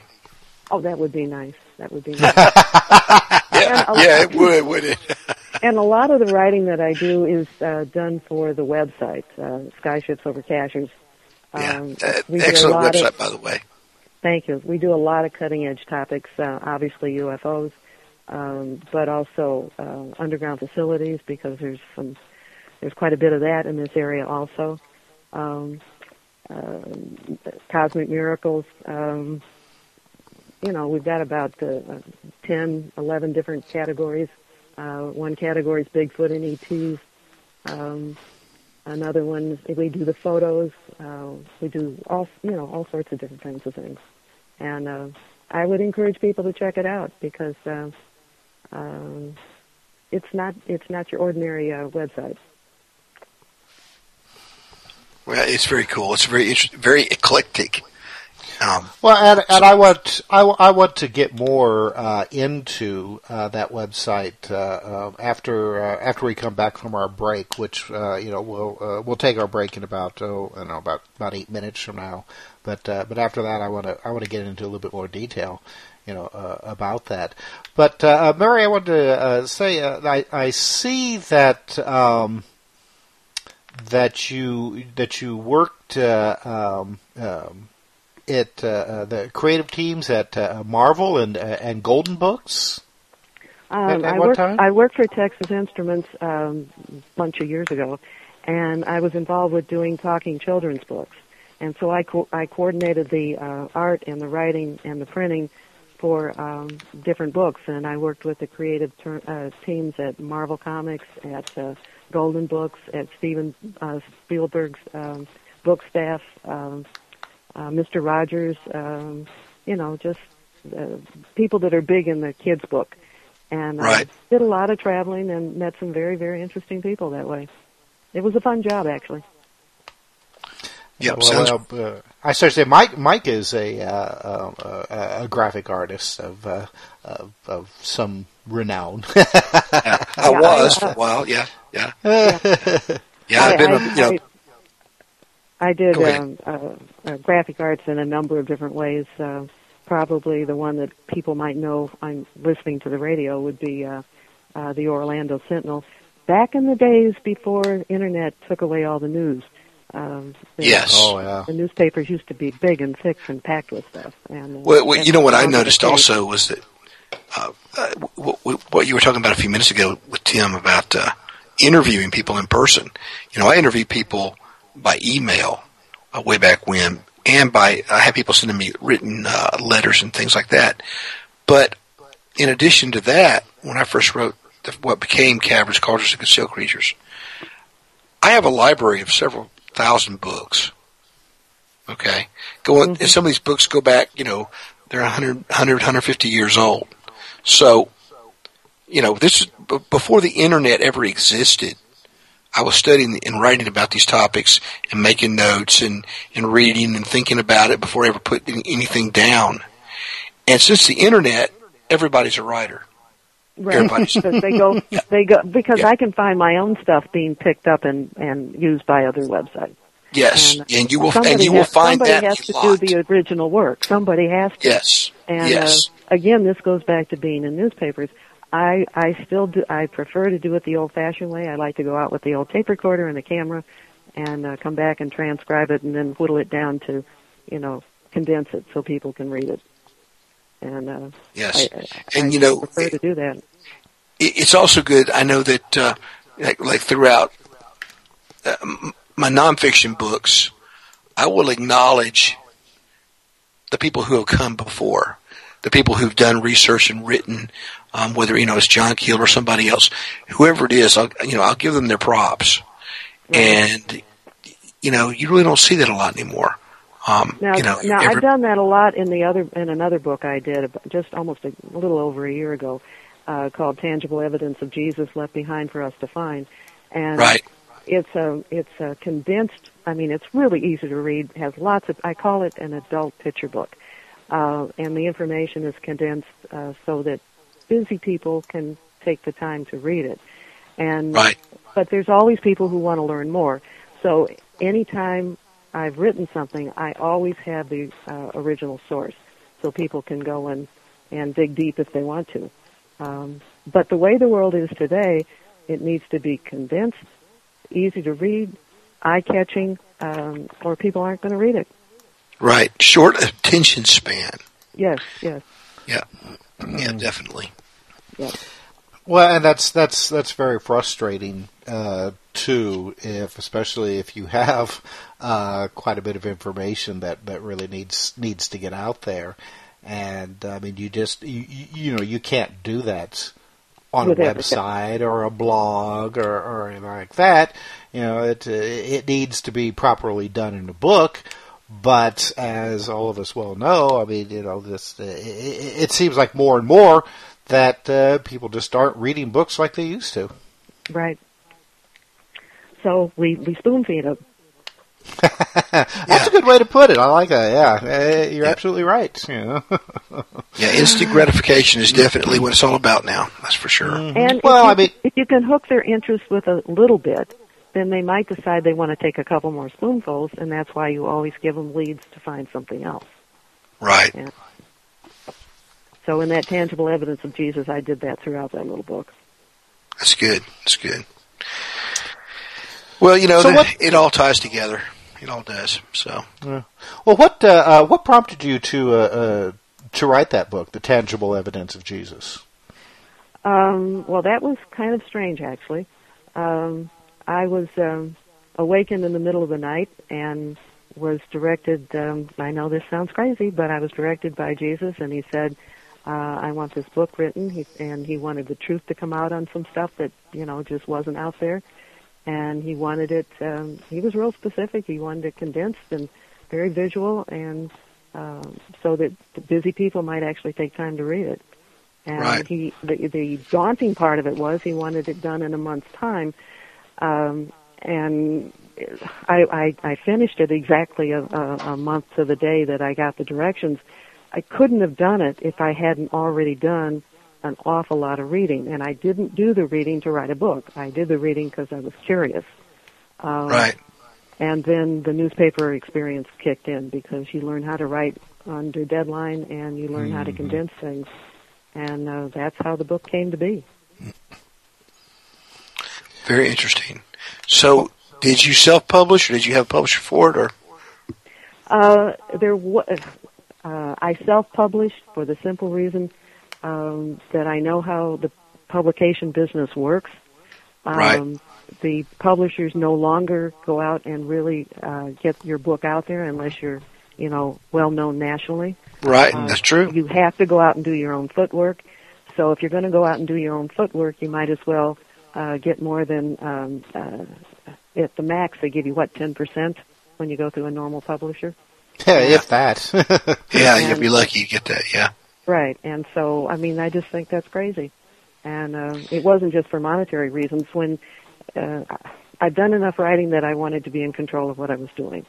Oh, that would be nice. That would be nice. Yeah, yeah, it would, would it? and a lot of the writing that I do is uh, done for the website, uh, Skyships Over Cashiers. Yeah, Um, uh, we excellent lot of- website, by the way. Thank you. We do a lot of cutting edge topics, uh, obviously UFOs, um, but also uh, underground facilities because there's some, there's quite a bit of that in this area also. Um, um cosmic miracles. Um, you know, we've got about uh, 10, 11 different categories. Uh, one category is Bigfoot and ETs. Um, another one, we do the photos. Uh, we do all, you know, all sorts of different kinds of things. And uh, I would encourage people to check it out because uh, um, it's not it's not your ordinary uh, website. Well, it's very cool. It's very inter- very eclectic. Um, Well, and, and I want I, I want to get more uh, into uh, that website uh, uh, after uh, after we come back from our break, which uh, you know we'll uh, we'll take our break in about oh I don't know about about eight minutes from now. But uh, but after that, I want to I want to get into a little bit more detail, you know, uh, about that. But uh, uh, Mary, I want to uh, say uh, I I see that. Um, that you that you worked uh, um, um, at the creative teams at uh, Marvel and uh, and Golden Books. Um, At- at I what worked time? I worked for Texas Instruments um, a bunch of years ago, and I was involved with doing talking children's books. And so I co- I coordinated the uh, art and the writing and the printing for um, different books, and I worked with the creative ter- uh, teams at Marvel Comics, at uh, Golden Books, at Steven uh, Spielberg's um, book staff, um, uh, Mr. Rogers, um, you know, just uh, people that are big in the kids book. And Right. did a lot of traveling and met some very, very interesting people that way. It was a fun job, actually. Yep, Well, sounds- well, uh, I should say Mike. Mike is a uh, uh, uh, a graphic artist of uh, of, of some renown. I Yeah, was I- for a while. Yeah, yeah, Yeah. yeah. I've been, I, a- you know, I, I did um, uh, uh, graphic arts in a number of different ways. Uh, probably the one that people might know I'm listening to the radio would be uh, uh, the Orlando Sentinel. Back in the days before internet took away all the news, um, the, Yes. Oh yeah. the newspapers used to be big and thick and packed with stuff. And uh, Well, well, you know what I noticed also was that uh, uh, w- w- what you were talking about a few minutes ago with Tim about uh, interviewing people in person. You know, I interview people by email uh, way back when, and by I have people sending me written uh, letters and things like that. But in addition to that, when I first wrote the, what became Caverns, Cauldrons, and Concealed Creatures, I have a library of several thousand books. Okay, going and mm-hmm. some of these books go back. You know, they're 100, 100 150 years old. So, you know, this is b- before the internet ever existed. I was studying and writing about these topics and making notes and, and reading and thinking about it before I ever put anything down. And since the internet, everybody's a writer. Right. Because they go, they go because Yeah. I can find my own stuff being picked up and and used by other websites. Yes, And, and, you will and you will has, find somebody that has to lot. do the original work. Somebody has to. yes, And yes, uh, again, this goes back to being in newspapers. I I still do. I prefer to do it the old-fashioned way. I like to go out with the old tape recorder and the camera, and uh, come back and transcribe it, and then whittle it down to, you know, condense it so people can read it. And uh, yes. I, I, and I you know, prefer to do that. it- it's also good. I know that uh, like, like throughout uh, my nonfiction books, I will acknowledge the people who have come before, the people who've done research and written, um, whether you know it's John Keel or somebody else, whoever it is. I'll you know I'll give them their props, and you know you really don't see that a lot anymore. Um, Now, you know, now every- I've done that a lot in the other in another book I did just almost a little over a year ago, uh, called "Tangible Evidence of Jesus Left Behind for Us to Find," and right. it's a it's a condensed. I mean, it's really easy to read. Has lots of. I call it an adult picture book, uh, and the information is condensed uh, so that busy people can take the time to read it. And Right. but there's always people who want to learn more. So anytime I've written something, I always have the uh, original source, so people can go and and dig deep if they want to. Um, but the way the world is today, it needs to be condensed, easy to read, eye-catching, um, or people aren't going to read it. Right. Short attention span. Yes, yes, Yeah. Yeah, definitely. yes. Well, and that's that's that's very frustrating uh, too, if especially if you have uh, quite a bit of information that, that really needs needs to get out there, and I mean you just you, you know you can't do that on With a everything. website or a blog or, or anything like that. You know it it needs to be properly done in a book. But as all of us well know, I mean, you know, this it, it seems like more and more that uh, people just aren't reading books like they used to. Right. So we we spoon feed them. That's a good way to put it. I like that. Yeah, Uh, you're Yeah. absolutely right. You know? Yeah, instant gratification is definitely what it's all about now. That's for sure. And Well, if, I mean- if you can hook their interest with a little bit, then they might decide they want to take a couple more spoonfuls, and that's why you always give them leads to find something else. Right. So in that tangible evidence of Jesus, I did that throughout that little book. That's good. That's good. Well, you know, So the- what- it all ties together. It all does. So, Well, what uh, uh, what prompted you to uh, uh, to write that book, The Tangible Evidence of Jesus? Um, well, that was kind of strange, actually. Um, I was um, awakened in the middle of the night and was directed. Um, I know this sounds crazy, but I was directed by Jesus, and he said, uh, "I want this book written," he, and he wanted the truth to come out on some stuff that you know just wasn't out there, and he wanted it. Um, he was real specific. He wanted it condensed and very visual, and um, so that the busy people might actually take time to read it. And Right. he, the, the daunting part of it was he wanted it done in a month's time, um, and I, I, I finished it exactly a, a, a month to the day that I got the directions. I couldn't have done it if I hadn't already done an awful lot of reading, and I didn't do the reading to write a book. I did the reading because I was curious. Um, Right. And then the newspaper experience kicked in because you learn how to write under deadline and you learn how to condense things. And uh, that's how the book came to be. Very interesting. So, did you self-publish, or did you have a publisher for it, or Uh, there was, uh, I self-published for the simple reason um, that I know how the publication business works. Um, Right. The publishers no longer go out and really uh, get your book out there unless you're, you know, well known nationally. right? Uh, That's true. You have to go out and do your own footwork. So if you're going to go out and do your own footwork, you might as well uh, get more than um, uh, at the max. They give you what ten percent when you go through a normal publisher. Yeah, if that. Yeah, you'd be lucky you get that. Yeah. Right. And so, I mean, I just think that's crazy. And uh, it wasn't just for monetary reasons. When uh, I've done enough writing that I wanted to be in control of what I was doing.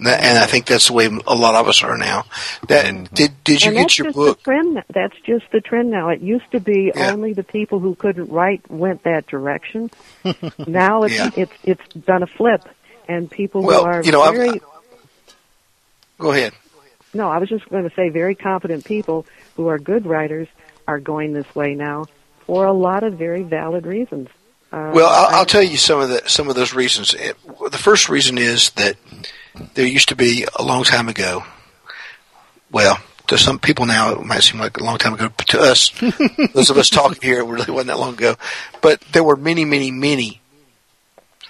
That- And I think that's the way a lot of us are now. That did did you and get your just book? The trend. That's just the trend now. It used to be Yeah. only the people who couldn't write went that direction. now it's Yeah. it's it's done a flip, and people Well, who are you know, I've- very Go ahead. no, I was just going to say very competent people who are good writers are going this way now for a lot of very valid reasons. Uh, Well, I'll, I'll tell you some of the some of those reasons. It, the first reason is that there used to be a long time ago. Well, to some people now it might seem like a long time ago, but to us, those of us talking here, it really wasn't that long ago. But there were many, many, many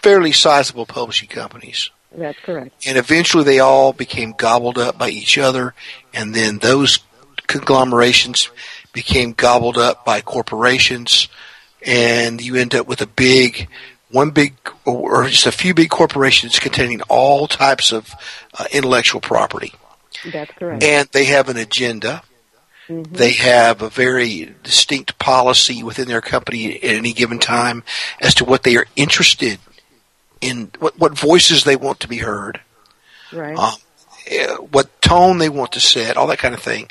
fairly sizable publishing companies. That's correct. and eventually they all became gobbled up by each other, and then those conglomerations became gobbled up by corporations, and you end up with a big, one big, or just a few big corporations containing all types of uh, intellectual property, That's correct. and they have an agenda. Mhm. They have a very distinct policy within their company at any given time as to what they are interested in, what, what voices they want to be heard right. um, eh, what tone they want to set, all that kind of thing.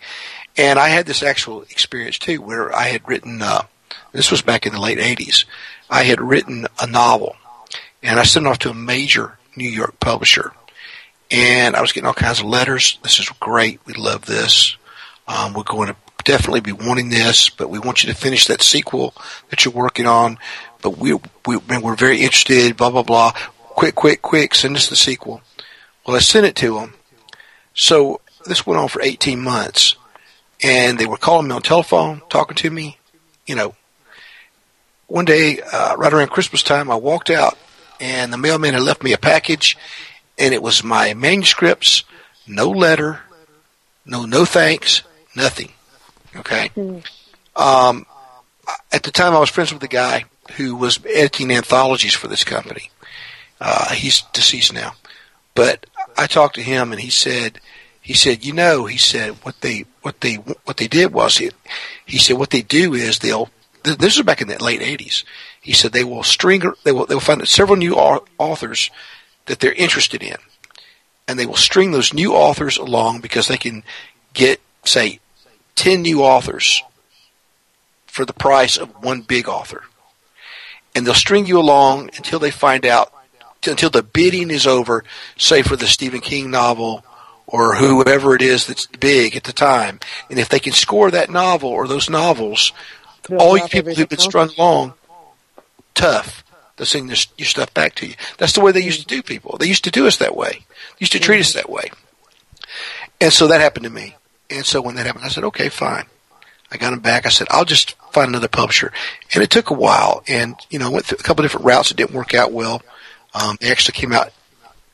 And I had this actual experience too, where I had written. Uh, this was back in the late '80s. I had written a novel, and I sent it off to a major New York publisher, and I was getting all kinds of letters. This is great. We love this. Um, we're going to definitely be wanting this, but we want you to finish that sequel that you're working on. But we, we we're very interested. Blah blah blah. Quick, quick, quick! Send us the sequel. Well, I sent it to them. So this went on for 18 months, and they were calling me on telephone, talking to me. You know, one day, uh, right around Christmas time, I walked out, and the mailman had left me a package, and it was my manuscripts, no letter, no no thanks, nothing. Okay. Um, at the time, I was friends with the guy who was editing anthologies for this company. Uh, he's deceased now, but I talked to him, and he said, he said, you know, he said what they what they what they did was it. He said what they do is they'll. th- This was back in the late '80s. He said they will string. They will. They will find several new authors that they're interested in, and they will string those new authors along because they can get say ten new authors for the price of one big author. And they'll string you along until they find out, until the bidding is over, say for the Stephen King novel or whoever it is that's big at the time. And if they can score that novel or those novels, They'll all you people who've been strung along, tough. They'll send your, your stuff back to you. That's the way they used to do people. They used to do us that way. They used to treat us that way. And so that happened to me. And so when that happened, I said, okay, fine. I got him back. I said, I'll just find another publisher. And it took a while. And, you know, went through a couple different routes. It didn't work out well. Um, they actually came out,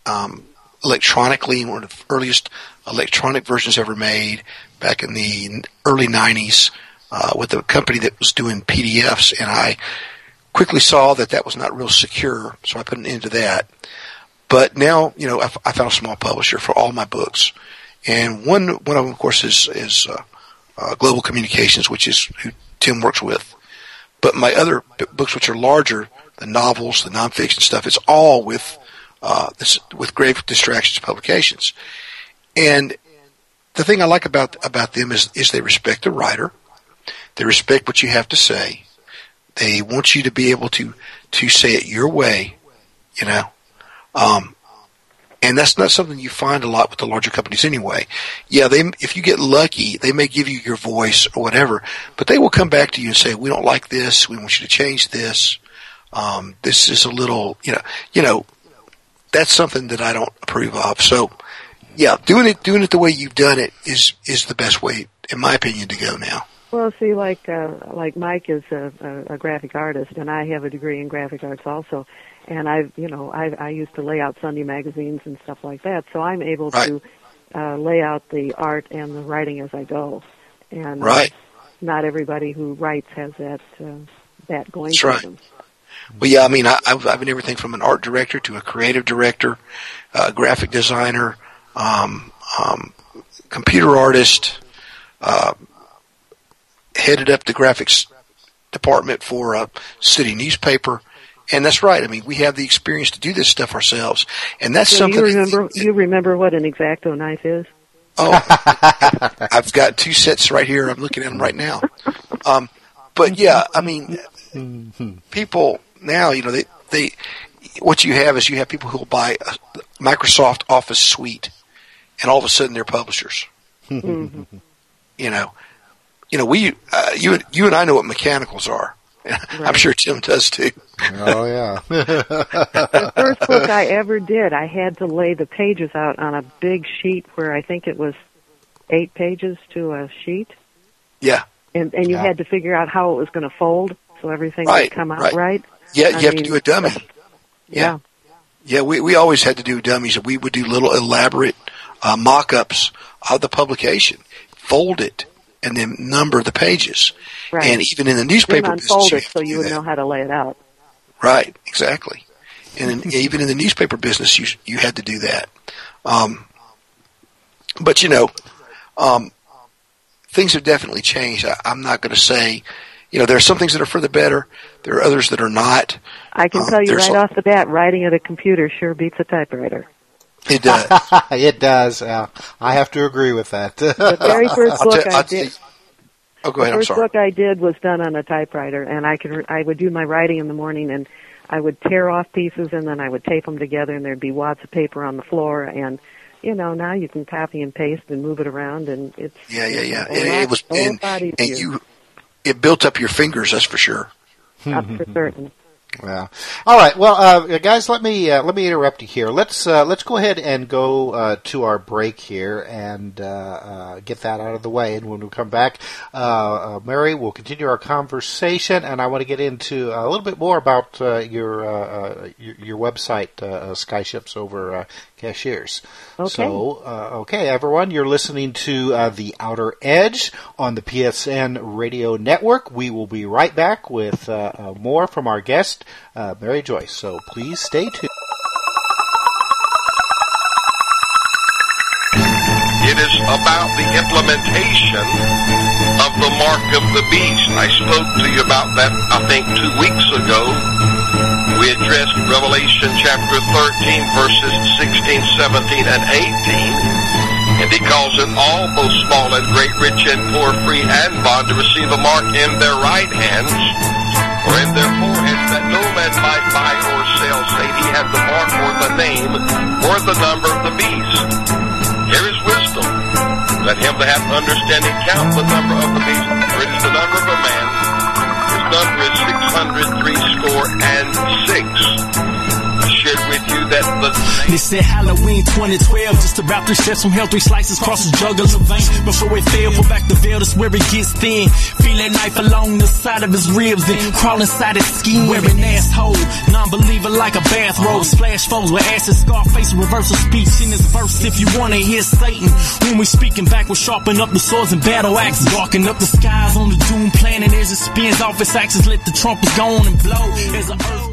um, electronically, one of the earliest electronic versions ever made back in the early 90s, uh, with a company that was doing PDFs. And I quickly saw that that was not real secure. So I put an end to that. But now, you know, I, I found a small publisher for all my books. and one one of them, of course, is is uh, uh, Global Communications, which is who Tim works with. But my other b- books, which are larger, the novels, the nonfiction stuff, it's all with uh, this, with Grave Distractions Publications. And the thing I like about about them is is they respect the writer, they respect what you have to say, they want you to be able to to say it your way, you know. Um, and that's not something you find a lot with the larger companies anyway. Yeah, they if you get lucky, they may give you your voice or whatever, but they will come back to you and say, "We don't like this. We want you to change this. Um, this is a little, you know, you know." That's something that I don't approve of. So, yeah, doing it doing it the way you've done it is is the best way, in my opinion, to go now. Well, see, like uh, like Mike is a, a, a graphic artist, and I have a degree in graphic arts also, and I, you know, I I used to lay out Sunday magazines and stuff like that, so I'm able Right. to uh, lay out the art and the writing as I go, and Right. not everybody who writes has that uh, that going That's for right. them. Well, yeah, I mean, I, I've, I've been everything from an art director to a creative director, a graphic designer, um, um, computer artist, uh, headed up the graphics department for a city newspaper. And that's right. I mean, we have the experience to do this stuff ourselves. And that's So something. you remember you remember what an X-Acto knife is? Oh, I've got two sets right here. I'm looking at them right now. Um, but yeah, I mean, people now, you know, they, they, what you have is you have people who will buy a Microsoft Office suite and all of a sudden they're publishers. Mhm. You know, you know, we, uh, you, you and I know what mechanicals are. I'm sure Tim does too. Oh yeah. the first book I ever did, I had to lay the pages out on a big sheet where I think it was eight pages to a sheet, Yeah. and and you Yeah. had to figure out how it was going to fold so everything Right, would come out right. right. Yeah, I you have to do a dummy. Yeah. Yeah, we, we always had to do dummies. We would do little elaborate uh, mock-ups of the publication, fold it, and then number the pages. Right. And even in the Then newspaper business, unfold you so you would that. know how to lay it out. Right, exactly. And in, even in the newspaper business, you you had to do that. Um, but you know, um, things have definitely changed. I, I'm not going to say, you know, there are some things that are for the better. There are others that are not. I can Um, tell you right a- off the bat, writing at a computer sure beats a typewriter. It does. it does. Uh, I have to agree with that. The very first I'll book tell- I did. tell- Oh, go ahead. the I'm first sorry. book I did was done on a typewriter, and I could I would do my writing in the morning, and I would tear off pieces, and then I would tape them together, and there'd be wads of paper on the floor, and you know now you can copy and paste and move it around, and it's Yeah, yeah, yeah. a And lot- it was, and, and easier. you, it built up your fingers. That's for sure. up for certain. Yeah. All right. Well, uh, guys, let me uh, let me interrupt you here. Let's uh, let's go ahead and go uh, to our break here and uh, uh, get that out of the way. And when we come back, Mary, we'll continue our conversation, and I want to get into a little bit more about your, your your website, Skyships over uh, Cashiers. Okay. So, uh, okay, everyone, you're listening to uh, the Outer Edge on the PSN Radio Network. We will be right back with uh, uh, more from our guest, uh, Mary Joyce. So please stay tuned. It is about the implementation of the mark of the beast. I spoke to you about that, I think, two weeks ago. We addressed Revelation chapter 13, verses 16, 17, and 18. And he calls it all, both small and great, rich and poor, free and bond, to receive a mark in their right hands or in their foreheads, that no man might buy or sell, save he have the mark or the name or the number of the beast. Here is wisdom. Let him that hath understanding count the number of the beast, for it is the number of a man. His number is six hundred three score and They said Halloween 2012, just about three steps from hell, three slices across the jugular vein. Before it fell, pull back the veil, that's where it gets thin. Feel that knife along the side of his ribs, then crawl inside his skin. Wearing asshole, non-believer like a bathrobe. Splash foes with acid, scarface, reversal speech in this verse. If you wanna hear Satan, when we speaking back, we'll sharpen up the swords and battle axes. Darken up the skies on the doom planet as it spins off its axis. Let the trumpets go on and blow the earth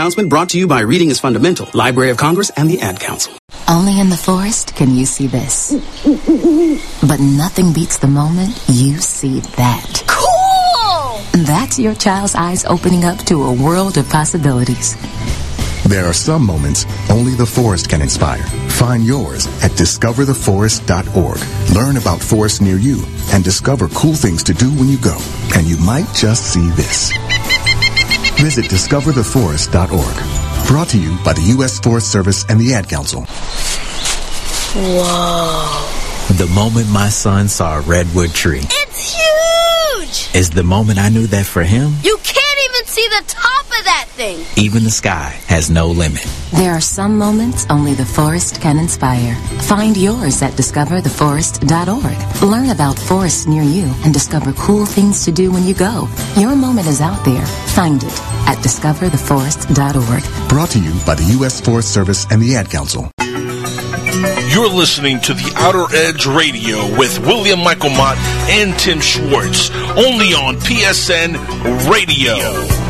announcement brought to you by Reading is Fundamental, Library of Congress, and the Ad Council. Only in the forest can you see this. But nothing beats the moment you see that. Cool! That's your child's eyes opening up to a world of possibilities. There are some moments only the forest can inspire. Find yours at discovertheforest.org. Learn about forests near you and discover cool things to do when you go. And you might just see this. Visit discovertheforest.org. Brought to you by the U.S. Forest Service and the Ad Council. Whoa. The moment my son saw a redwood tree It's huge! is the moment I knew that for him, You can't see the top of that thing! even the sky has no limit. There are some moments only the forest can inspire. Find yours at discovertheforest.org. Learn about forests near you and discover cool things to do when you go. Your moment is out there. Find it at discovertheforest.org. Brought to you by the U.S. Forest Service and the Ad Council. You're listening to the Outer Edge Radio with William Michael Mott and Tim Swartz, only on PSN Radio.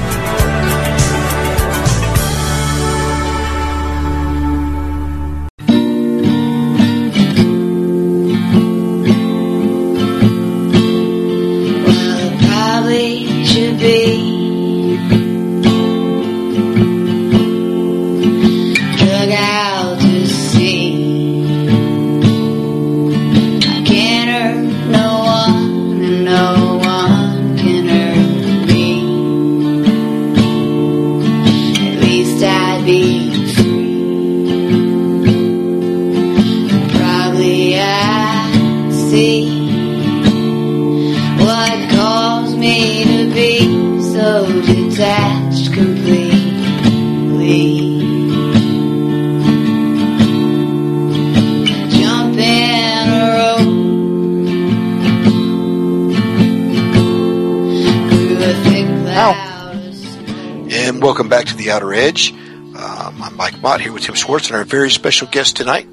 The Outer Edge. Um, I'm Mike Mott here with Tim Swartz and our very special guest tonight,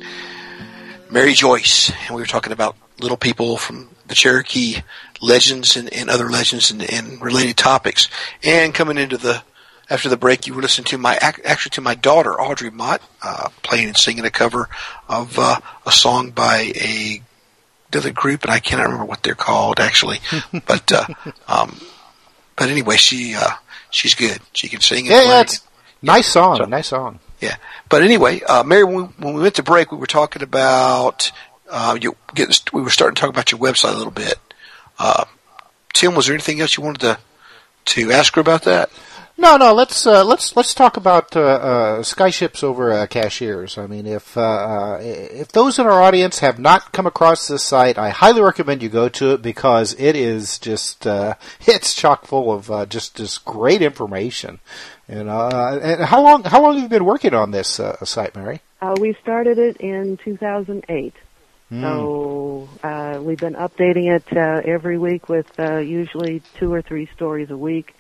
Mary Joyce. And we were talking about little people from the Cherokee legends and, and other legends and, and related topics. And coming into the after the break, you were listening to my actually to my daughter Audrey Mott uh, playing and singing a cover of uh, a song by a another group, and I cannot remember what they're called actually. but uh, um, but anyway, she uh, she's good. She can sing. And Yeah, play. Nice song, nice song. Yeah. But anyway, uh, Mary, when we, when we went to break, we were talking about, uh, you getting, we were starting to talk about your website a little bit. Uh, Tim, was there anything else you wanted to, to ask her about that? No, no. Let's uh, let's let's talk about uh, uh, skyships over uh, cashiers. I mean, if uh, uh, if those in our audience have not come across this site, I highly recommend you go to it because it is just uh, it's chock full of uh, just just great information. And, uh, and how long how long have you been working on this uh, site, Mary? Uh, we started it in 2008. Hmm. So uh, we've been updating it uh, every week with uh, usually two or three stories a week,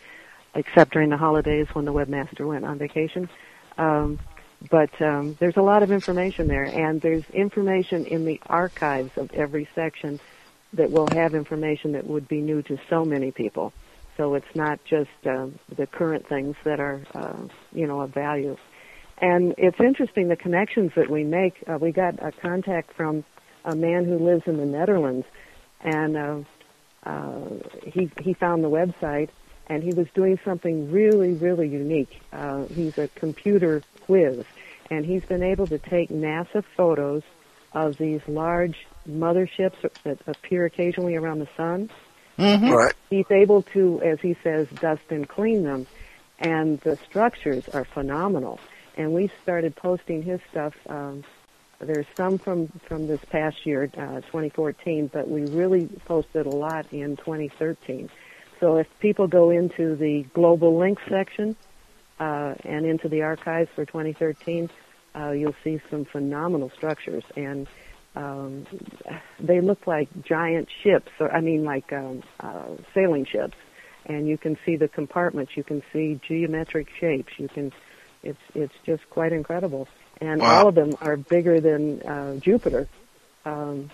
except during the holidays when the webmaster went on vacation. Um, but um, there's a lot of information there, and there's information in the archives of every section that will have information that would be new to so many people. So it's not just um, the current things that are, uh, you know, of value. And it's interesting the connections that we make. Uh, we got a contact from a man who lives in the Netherlands, and uh, uh, he he found the website, and he was doing something really really unique. Uh, he's a computer whiz, and he's been able to take NASA photos of these large motherships that appear occasionally around the sun. Mm-hmm. Right. He's able to, as he says, dust and clean them, and the structures are phenomenal. And we started posting his stuff. Um, there's some from from this past year, uh, 2014, but we really posted a lot in 2013. So if people go into the global links section uh, and into the archives for 2013, uh, you'll see some phenomenal structures, and um, they look like giant ships, or I mean, like um, uh, sailing ships. And you can see the compartments. You can see geometric shapes. You can, it's it's just quite incredible. And Wow. all of them are bigger than uh, Jupiter. Um,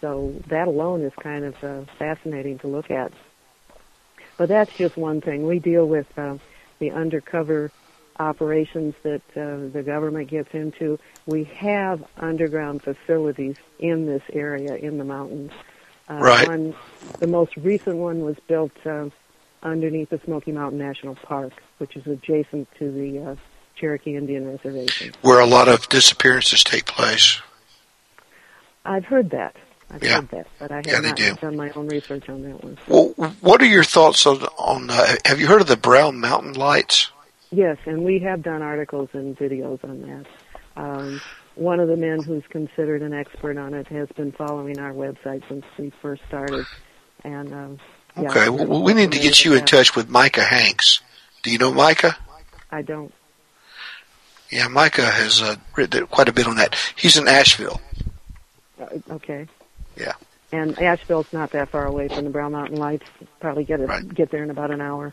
so that alone is kind of uh, fascinating to look at. But that's just one thing. We deal with uh, the undercover operations that uh, the government gets into. We have underground facilities in this area in the mountains. Uh, Right. One, the most recent one was built uh, underneath the Smoky Mountain National Park, which is adjacent to the uh, Cherokee Indian Reservation. Where a lot of disappearances take place. I've heard that. I've Yeah. heard that, but I have yeah, not do. done my own research on that one. Well, what are your thoughts on? on uh, have you heard of the Brown Mountain Lights? Yes, and we have done articles and videos on that. Um, one of the men who's considered an expert on it has been following our website since we first started. And um, yeah, Okay, well, we need to get you in touch with Micah Hanks. Do you know Micah? I don't. Yeah, Micah has uh, written quite a bit on that. He's in Asheville. Uh, okay. Yeah. And Asheville's not that far away from the Brown Mountain Lights. Probably get it, get there in about an hour.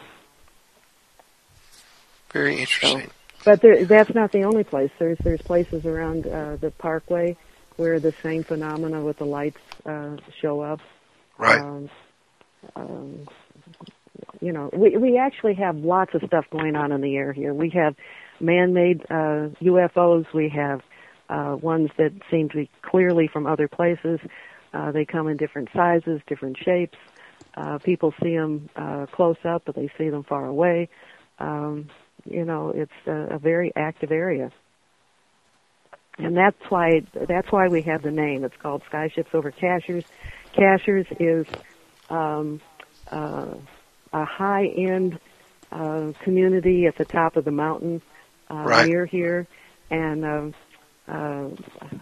Very interesting. But there, that's not the only place. There's there's places around uh, the Parkway where the same phenomena with the lights uh, show up. Right. Um, um, you know, we we actually have lots of stuff going on in the air here. We have man-made uh, UFOs. We have uh, ones that seem to be clearly from other places. Uh, they come in different sizes, different shapes. Uh, people see them uh, close up, but they see them far away. Um, you know, it's a, a very active area, and that's why that's why we have the name. It's called Skyships Over Cashiers. Cashiers is um, uh, a high-end uh, community at the top of the mountain uh, Right. near here, and um, uh,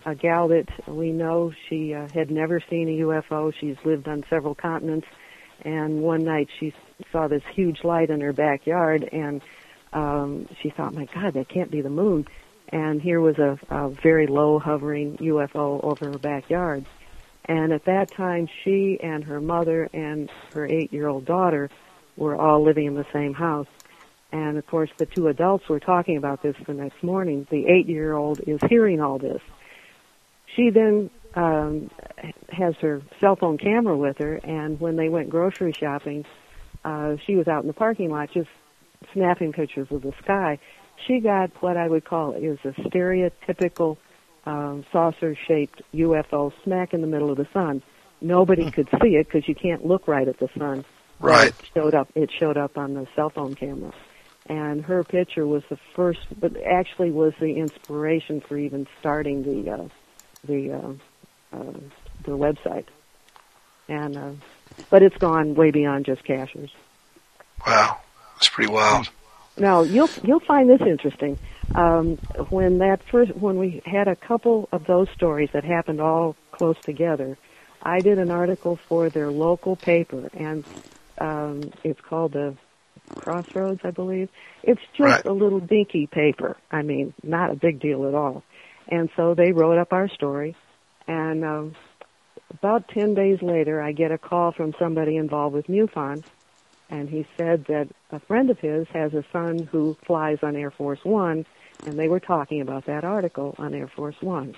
a gal that we know, she uh, had never seen a UFO. She's lived on several continents, and one night she saw this huge light in her backyard, and um, she thought, "My God, that can't be the moon." And here was a, a very low hovering UFO over her backyard. And at that time, she and her mother and her eight-year-old daughter were all living in the same house. And of course, the two adults were talking about this the next morning. The eight-year-old is hearing all this. She then um, has her cell phone camera with her, and when they went grocery shopping, uh, she was out in the parking lot just snapping pictures of the sky. She got what I would call is a stereotypical um, saucer-shaped UFO smack in the middle of the sun. Nobody could see it because you can't look right at the sun. Right. It showed up. It showed up on the cell phone camera, and her picture was the first, but actually was the inspiration for even starting the uh, the uh, uh, the website. And uh, but it's gone way beyond just Cashiers. Wow, that's pretty wild. Now you'll you'll find this interesting. Um, when that first when we had a couple of those stories that happened all close together, I did an article for their local paper, and um, it's called the Crossroads, I believe. It's just Right. a little dinky paper. I mean, not a big deal at all. And so they wrote up our story, and um, about ten days later, I get a call from somebody involved with MUFON, and he said that a friend of his has a son who flies on Air Force One, and they were talking about that article on Air Force One,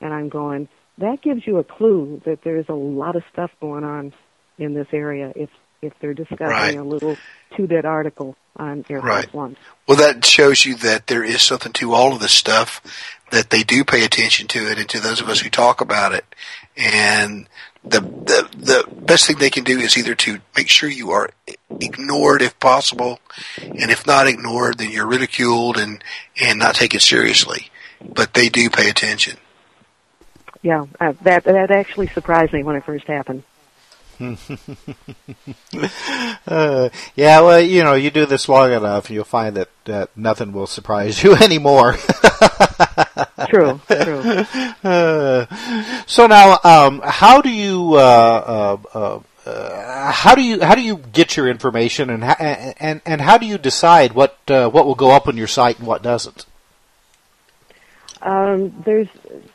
and I'm going. That gives you a clue that there's a lot of stuff going on in this area. If if they're discussing Right. a little two-bit article on Air Right. Force One. Well, that shows you that there is something to all of this stuff, that they do pay attention to it, and to those of us who talk about it. And the the the best thing they can do is either to make sure you are ignored if possible, and if not ignored, then you're ridiculed and and not taken seriously. But they do pay attention. Yeah, uh, that that actually surprised me when it first happened. uh, yeah, well, you know, you do this long enough, you'll find that, that nothing will surprise you anymore. True, true. Uh, so now, um, how do you, uh, uh, uh, uh, how do you how do you get your information, and ho- and and how do you decide what uh, what will go up on your site and what doesn't? Um, there's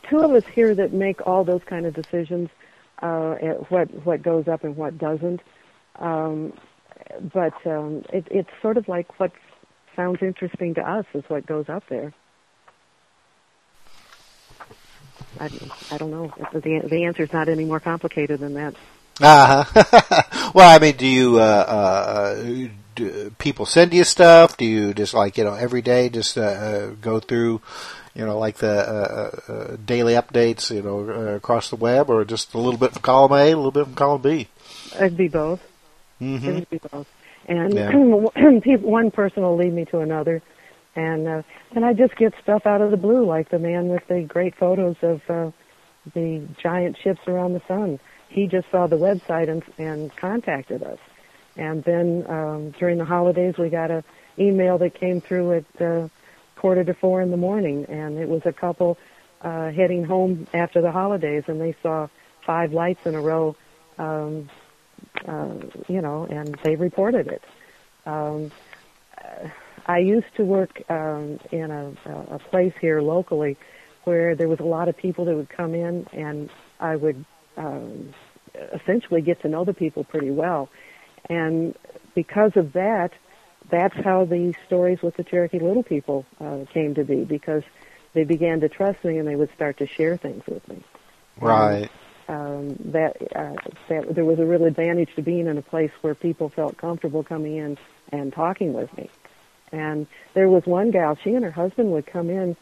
two of us here that make all those kind of decisions, uh, what what goes up and what doesn't. Um, but um, it, it's sort of like what sounds interesting to us is what goes up there. I, I don't know. The the answer's not any more complicated than that. Uh-huh. well, I mean, do you, uh, uh, do people send you stuff? Do you just like, you know, every day just, uh, uh go through, you know, like the, uh, uh, daily updates, you know, uh, across the web or just a little bit from column A, a little bit from column B? It'd be both. Mhm. It would be both. And Yeah. one person will lead me to another, and uh, and I just get stuff out of the blue, like the man with the great photos of uh, the giant ships around the sun. He just saw the website and and contacted us. And then um, during the holidays, we got a email that came through at uh, quarter to four in the morning, and it was a couple uh, heading home after the holidays, and they saw five lights in a row. Um, uh, you know, and they reported it. Um, I used to work um, in a, a place here locally where there was a lot of people that would come in, and I would um, essentially get to know the people pretty well. And because of that, that's how the stories with the Cherokee Little People uh, came to be because they began to trust me and they would start to share things with me Right. um, that uh, that there was a real advantage to being in a place where people felt comfortable coming in and talking with me. And there was one gal, she and her husband would come in,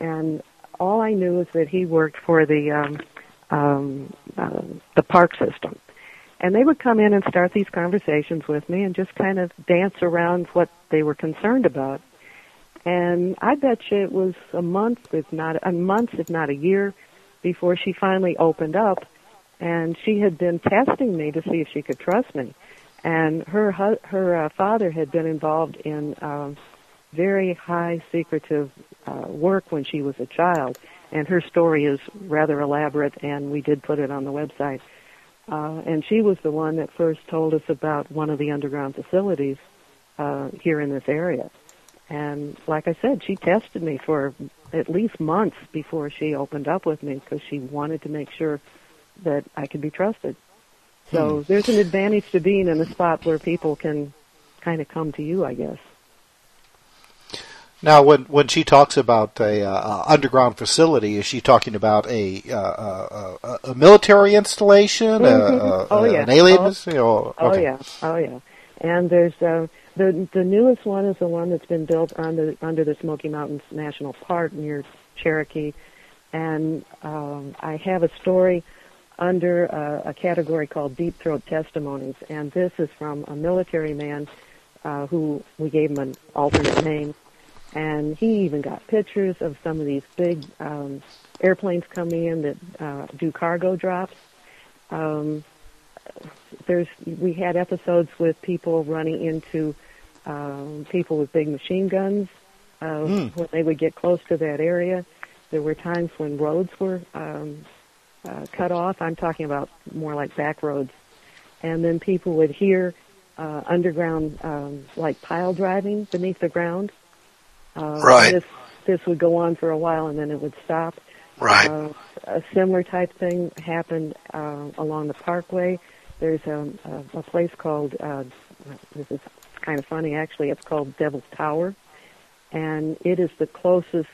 and all I knew is that he worked for the um, um, uh, the park system. And they would come in and start these conversations with me and just kind of dance around what they were concerned about. And I bet you it was a month, if not a month, if not a year, before she finally opened up. And she had been testing me to see if she could trust me. And her her uh, father had been involved in um, very high secretive uh, work when she was a child. And her story is rather elaborate, and we did put it on the website. Uh, and she was the one that first told us about one of the underground facilities uh, here in this area. And like I said, she tested me for at least months before she opened up with me because she wanted to make sure that I could be trusted. So there's an advantage to being in a spot where people can kind of come to you, I guess. Now, when when she talks about a uh, uh, underground facility, is she talking about a uh, uh, uh, a military installation, Mhm. uh, oh yeah, an alien? Oh, you know, oh okay. yeah, oh yeah. And there's uh, the the newest one is the one that's been built under under the Smoky Mountains National Park near Cherokee, and um, I have a story under uh, a category called Deep Throat Testimonies, and this is from a military man uh, who we gave him an alternate name, and he even got pictures of some of these big um, airplanes coming in that uh, do cargo drops. Um, there's we had episodes with people running into um, people with big machine guns uh, Hmm. when they would get close to that area. There were times when roads were um, uh, cut off. I'm talking about more like back roads, and then people would hear uh, underground um, like pile driving beneath the ground. Uh, Right. This this would go on for a while and then it would stop. Right. Uh, a similar type thing happened uh, along the Parkway. There's a, a, a place called uh, this is kind of funny actually. It's called Devil's Tower, and it is the closest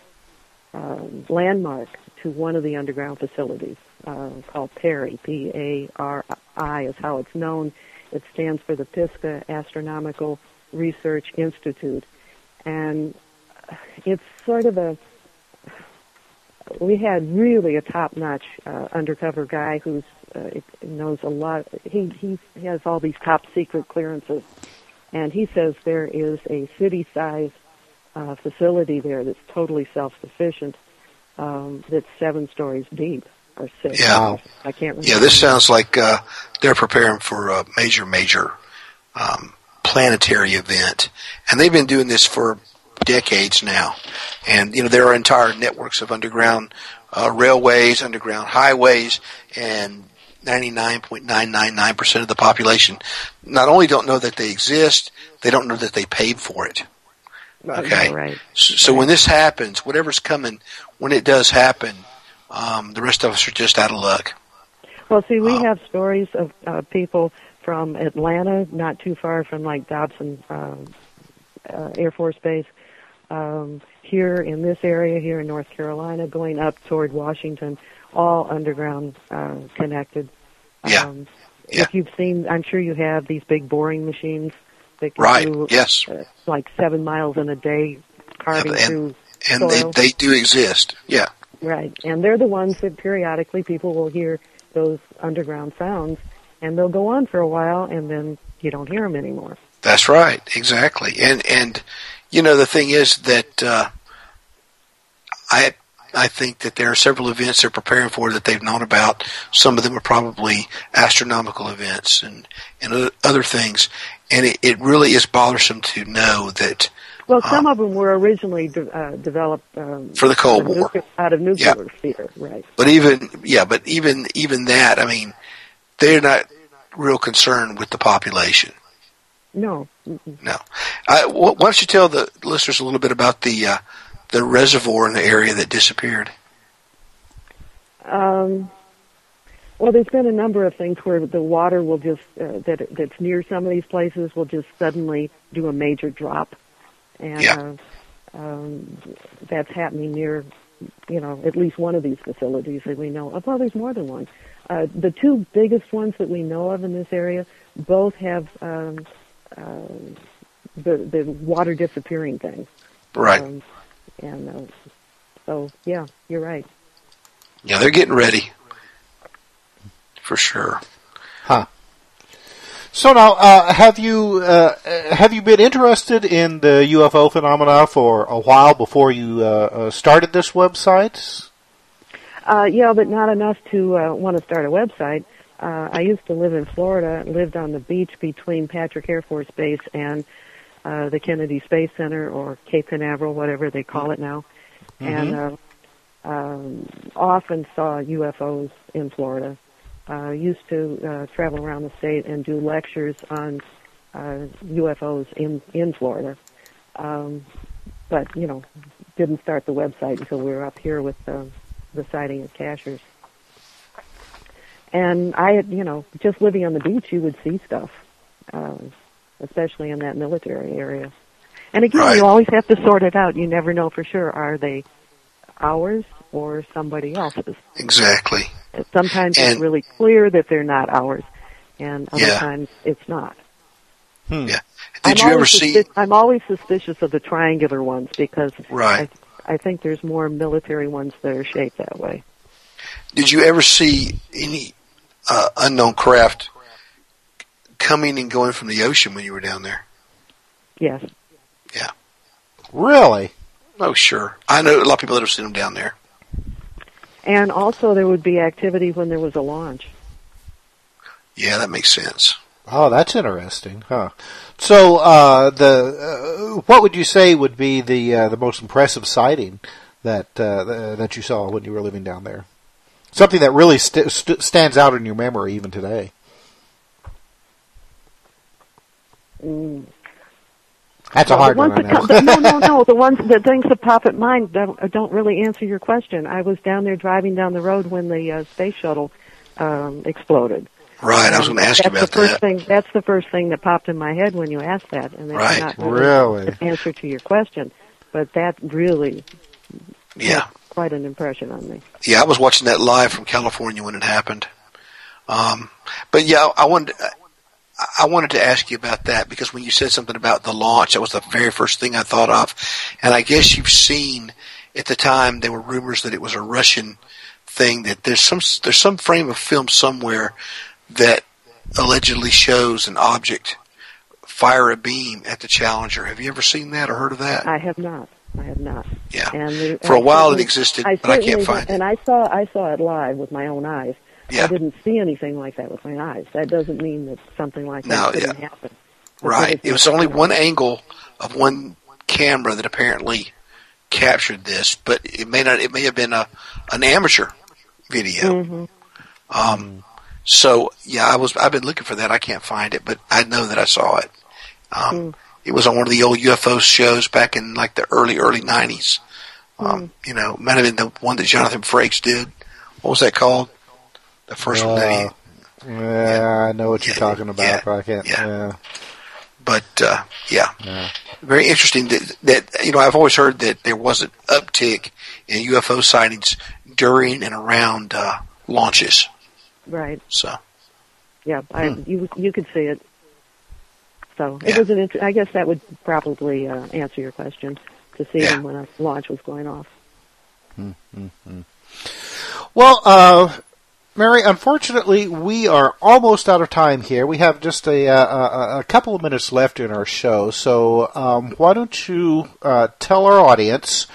um, landmark to one of the underground facilities uh, called PARI. P-A-R-I is how it's known. It stands for the Pisgah Astronomical Research Institute, and it's sort of a we had really a top-notch uh, undercover guy who's uh, knows a lot. He he has all these top secret clearances, and he says there is a city-sized uh, facility there that's totally self-sufficient. Um, that's seven stories deep or six. Yeah. I can't remember. Yeah, this sounds like uh, they're preparing for a major, major um, planetary event, and they've been doing this for decades now. And you know there are entire networks of underground uh, railways, underground highways, and 99.999% of the population not only don't know that they exist, they don't know that they paid for it. Okay. Right. So, so when this happens, whatever's coming, when it does happen, um, the rest of us are just out of luck. Well, see, we have stories of uh, people from Atlanta, not too far from like Dobbins uh, uh, Air Force Base, um, here in this area, here in North Carolina, going up toward Washington, all underground uh, connected. Yeah. Um, If you've seen, I'm sure you have these big boring machines that can Right, do yes. uh, like seven miles in a day, carving and through and they, they do exist. Yeah. Right. And they're the ones that periodically people will hear those underground sounds and they'll go on for a while and then you don't hear them anymore. That's right, exactly. And and you know the thing is that uh, I I think that there are several events they're preparing for that they've known about. Some of them are probably astronomical events and and other things. And it, it really is bothersome to know that Well, some of them were originally de- uh, developed um, For the Cold War. nuclear- out of nuclear fear, right? But even yeah, but even even that, I mean, they're not real concerned with the population. No. Mm-mm. No. I, wh- why don't you tell the listeners a little bit about the uh, the reservoir in the area that disappeared? Um, well, there's been a number of things where the water will just uh, that that's near some of these places will just suddenly do a major drop, and Yeah. uh, um, that's happening near, you know, at least one of these facilities that we know of. Well, there's more than one. Uh, the two biggest ones that we know of in this area both have um, the the water disappearing thing. Right. Um, and uh, so, yeah, you're right. Yeah, they're getting ready for sure. Huh. So now, uh, have you uh, uh, have you been interested in the UFO phenomena for a while before you uh, uh, started this website? Uh, yeah, but not enough to uh, want to start a website. Uh, I used to live in Florida, lived on the beach between Patrick Air Force Base and uh, the Kennedy Space Center, or Cape Canaveral, whatever they call it now, and uh, um, often saw UFOs in Florida. Uh, used to uh, travel around the state and do lectures on uh, UFOs in in Florida. Um, but you know, didn't start the website until we were up here with the the sighting of Cashiers. And I had, you know, just living on the beach, you would see stuff, uh, especially in that military area. And again, you always have to sort it out. You never know for sure. Are they ours or somebody else's? Exactly. Sometimes And- it's really clear that they're not ours, and other Yeah. times it's not. Yeah. I'm Did you ever always see? I'm always suspicious of the triangular ones because Right. I, I think there's more military ones that are shaped that way. Did you ever see any uh, unknown craft coming and going from the ocean when you were down there? Yes. Yeah. Really? Oh, sure. I know a lot of people that have seen them down there. And also there would be activity when there was a launch. Yeah, that makes sense. Oh, that's interesting, huh? So, uh, the uh, what would you say would be the uh, the most impressive sighting that uh, th- that you saw when you were living down there? Something that really st- st- stands out in your memory even today. Mm. That's a hard one. ones I that know. come, the, no, no, no. The ones, the things that pop at mind don't, don't really answer your question. I was down there driving down the road when the uh, space shuttle um, exploded. Right. I was going to ask you about the first that. thing. That's the first thing that popped in my head when you asked that, and that's Right. not Really? the answer to your question. but that really Yeah. Quite an impression on me. Yeah, I was watching that live from California when it happened. Um, but yeah, I wanted I wanted to ask you about that because when you said something about the launch, that was the very first thing I thought of. And I guess you've seen at the time there were rumors that it was a Russian thing. That there's some there's some frame of film somewhere that allegedly shows an object fire a beam at the Challenger. Have you ever seen that or heard of that? I have not. I have not. Yeah. And there- For a I while it existed, but I can't find it. And I saw I saw it live with my own eyes. Yeah. I didn't see anything like that with my eyes. That doesn't mean that something like No, that couldn't yeah. happen. Right. It was only one angle of one camera that apparently captured this, but it may not. It may have been a an amateur video. Mm-hmm. Um, so yeah, I was. I've been looking for that. I can't find it, but I know that I saw it. Um, It was on one of the old UFO shows back in like the early early nineties. Um, You know, might have been the one that Jonathan Frakes did. What was that called? The first one that he. Yeah, I know what you're talking about, but I can't. Yeah. But uh, yeah, very interesting. That, that you know, I've always heard that there was an uptick in UFO sightings during and around uh, launches. Right. So Yeah. I, Hmm. you you could see it. So it Yeah. was an. Inter- I guess that would probably uh, answer your question to see Yeah. them when a launch was going off. Well, uh, Mary, unfortunately, we are almost out of time here. We have just a, uh, a, a couple of minutes left in our show, so um, why don't you uh, tell our audience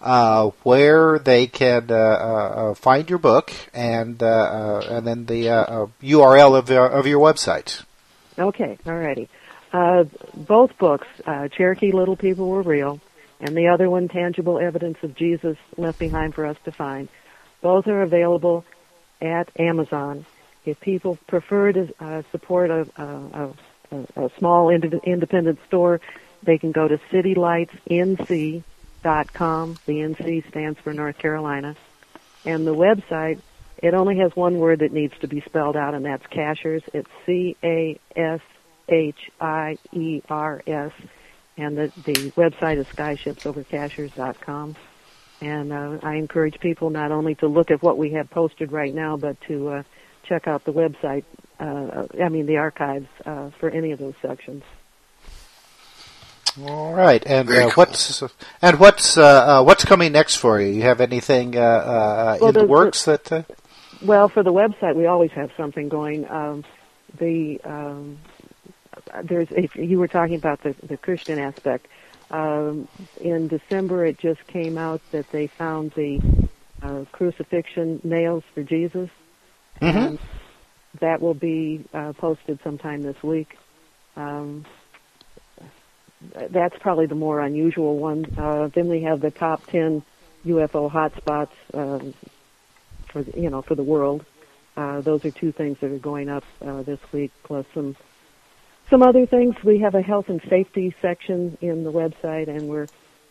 uh, where they can uh, uh, find your book and uh, uh, and then the URL of, uh, of your website. Okay, alrighty. Uh, both books, uh, Cherokee Little People Were Real, and the other one, Tangible Evidence of Jesus Left Behind for Us to Find, both are available at Amazon. If people prefer to uh, support a, a, a, a small ind- independent store, they can go to citylightsnc.com. The NC stands for North Carolina. And the website, it only has one word that needs to be spelled out, and that's Cashiers. It's C A S H I E R S, and the the website is skyshipsovercashiers.com. And uh, I encourage people not only to look at what we have posted right now, but to uh, check out the website. Uh, I mean, the archives uh, for any of those sections. All right, and uh, what's and what's uh, uh, what's coming next for you? You have anything uh, uh, Well, in the, the- works that? Uh, Well, for the website, we always have something going. Um, the um, there's if you were talking about the the Christian aspect. Um, in December, it just came out that they found the uh, crucifixion nails for Jesus, and that will be uh, posted sometime this week. Um, that's probably the more unusual one. Uh, then we have the top ten UFO hotspots um, for the, you know for the world. Uh, those are two things that are going up uh, this week, plus some some other things. We have a health and safety section in the website, and we're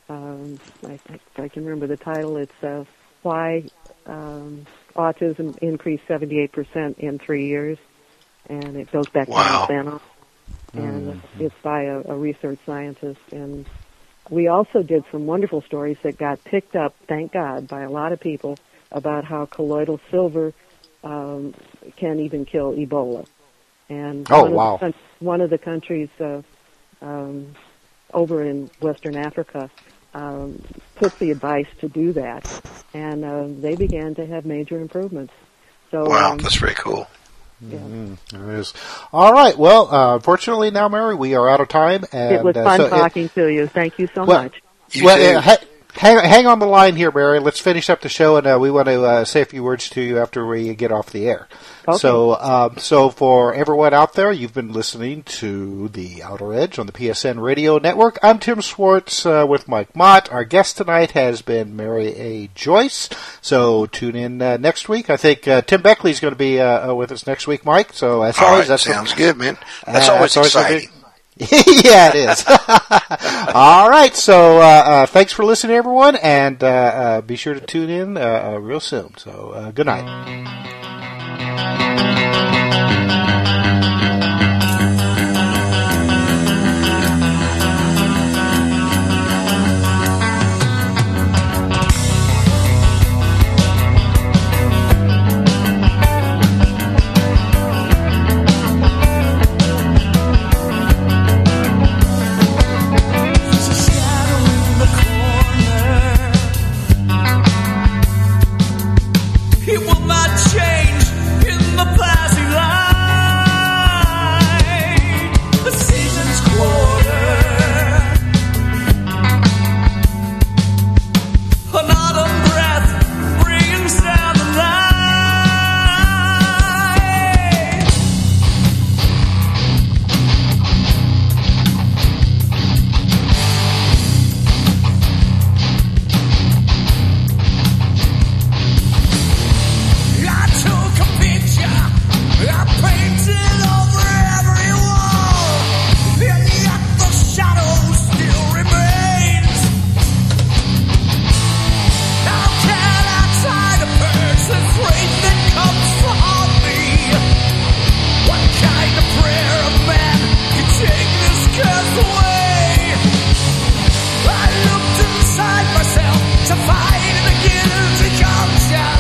um, I, I, I can remember the title. It's uh, why um, autism increased 78% in three years, and it goes back Wow. to Monsanto, and it's by a, a research scientist. And we also did some wonderful stories that got picked up, thank God, by a lot of people about how colloidal silver um, can even kill Ebola. And Oh, one wow. Of the, one of the countries uh, um, over in Western Africa um, took the advice to do that, and uh, they began to have major improvements. So wow, um, that's very cool. Mhm, it is. All right. Well, uh, unfortunately, now, Mary, we are out of time. And, it was uh, fun so it- talking to you. Thank you so Well, much. well, uh, ha- hang, hang on the line here, Mary. Let's finish up the show, and uh, we want to uh, say a few words to you after we get off the air. Okay. So, um, so for everyone out there, you've been listening to the Outer Edge on the PSN Radio Network. I'm Tim Swartz uh, with Mike Mott. Our guest tonight has been Mary A. Joyce. So tune in uh, next week. I think uh, Tim Beckley is going to be uh, with us next week, Mike. So as All always, right, that's sounds good, man. That's Uh, always that's always exciting. yeah, it is. All right, so uh, uh, thanks for listening, everyone, and uh, uh, be sure to tune in uh, uh, real soon. So, uh, good night.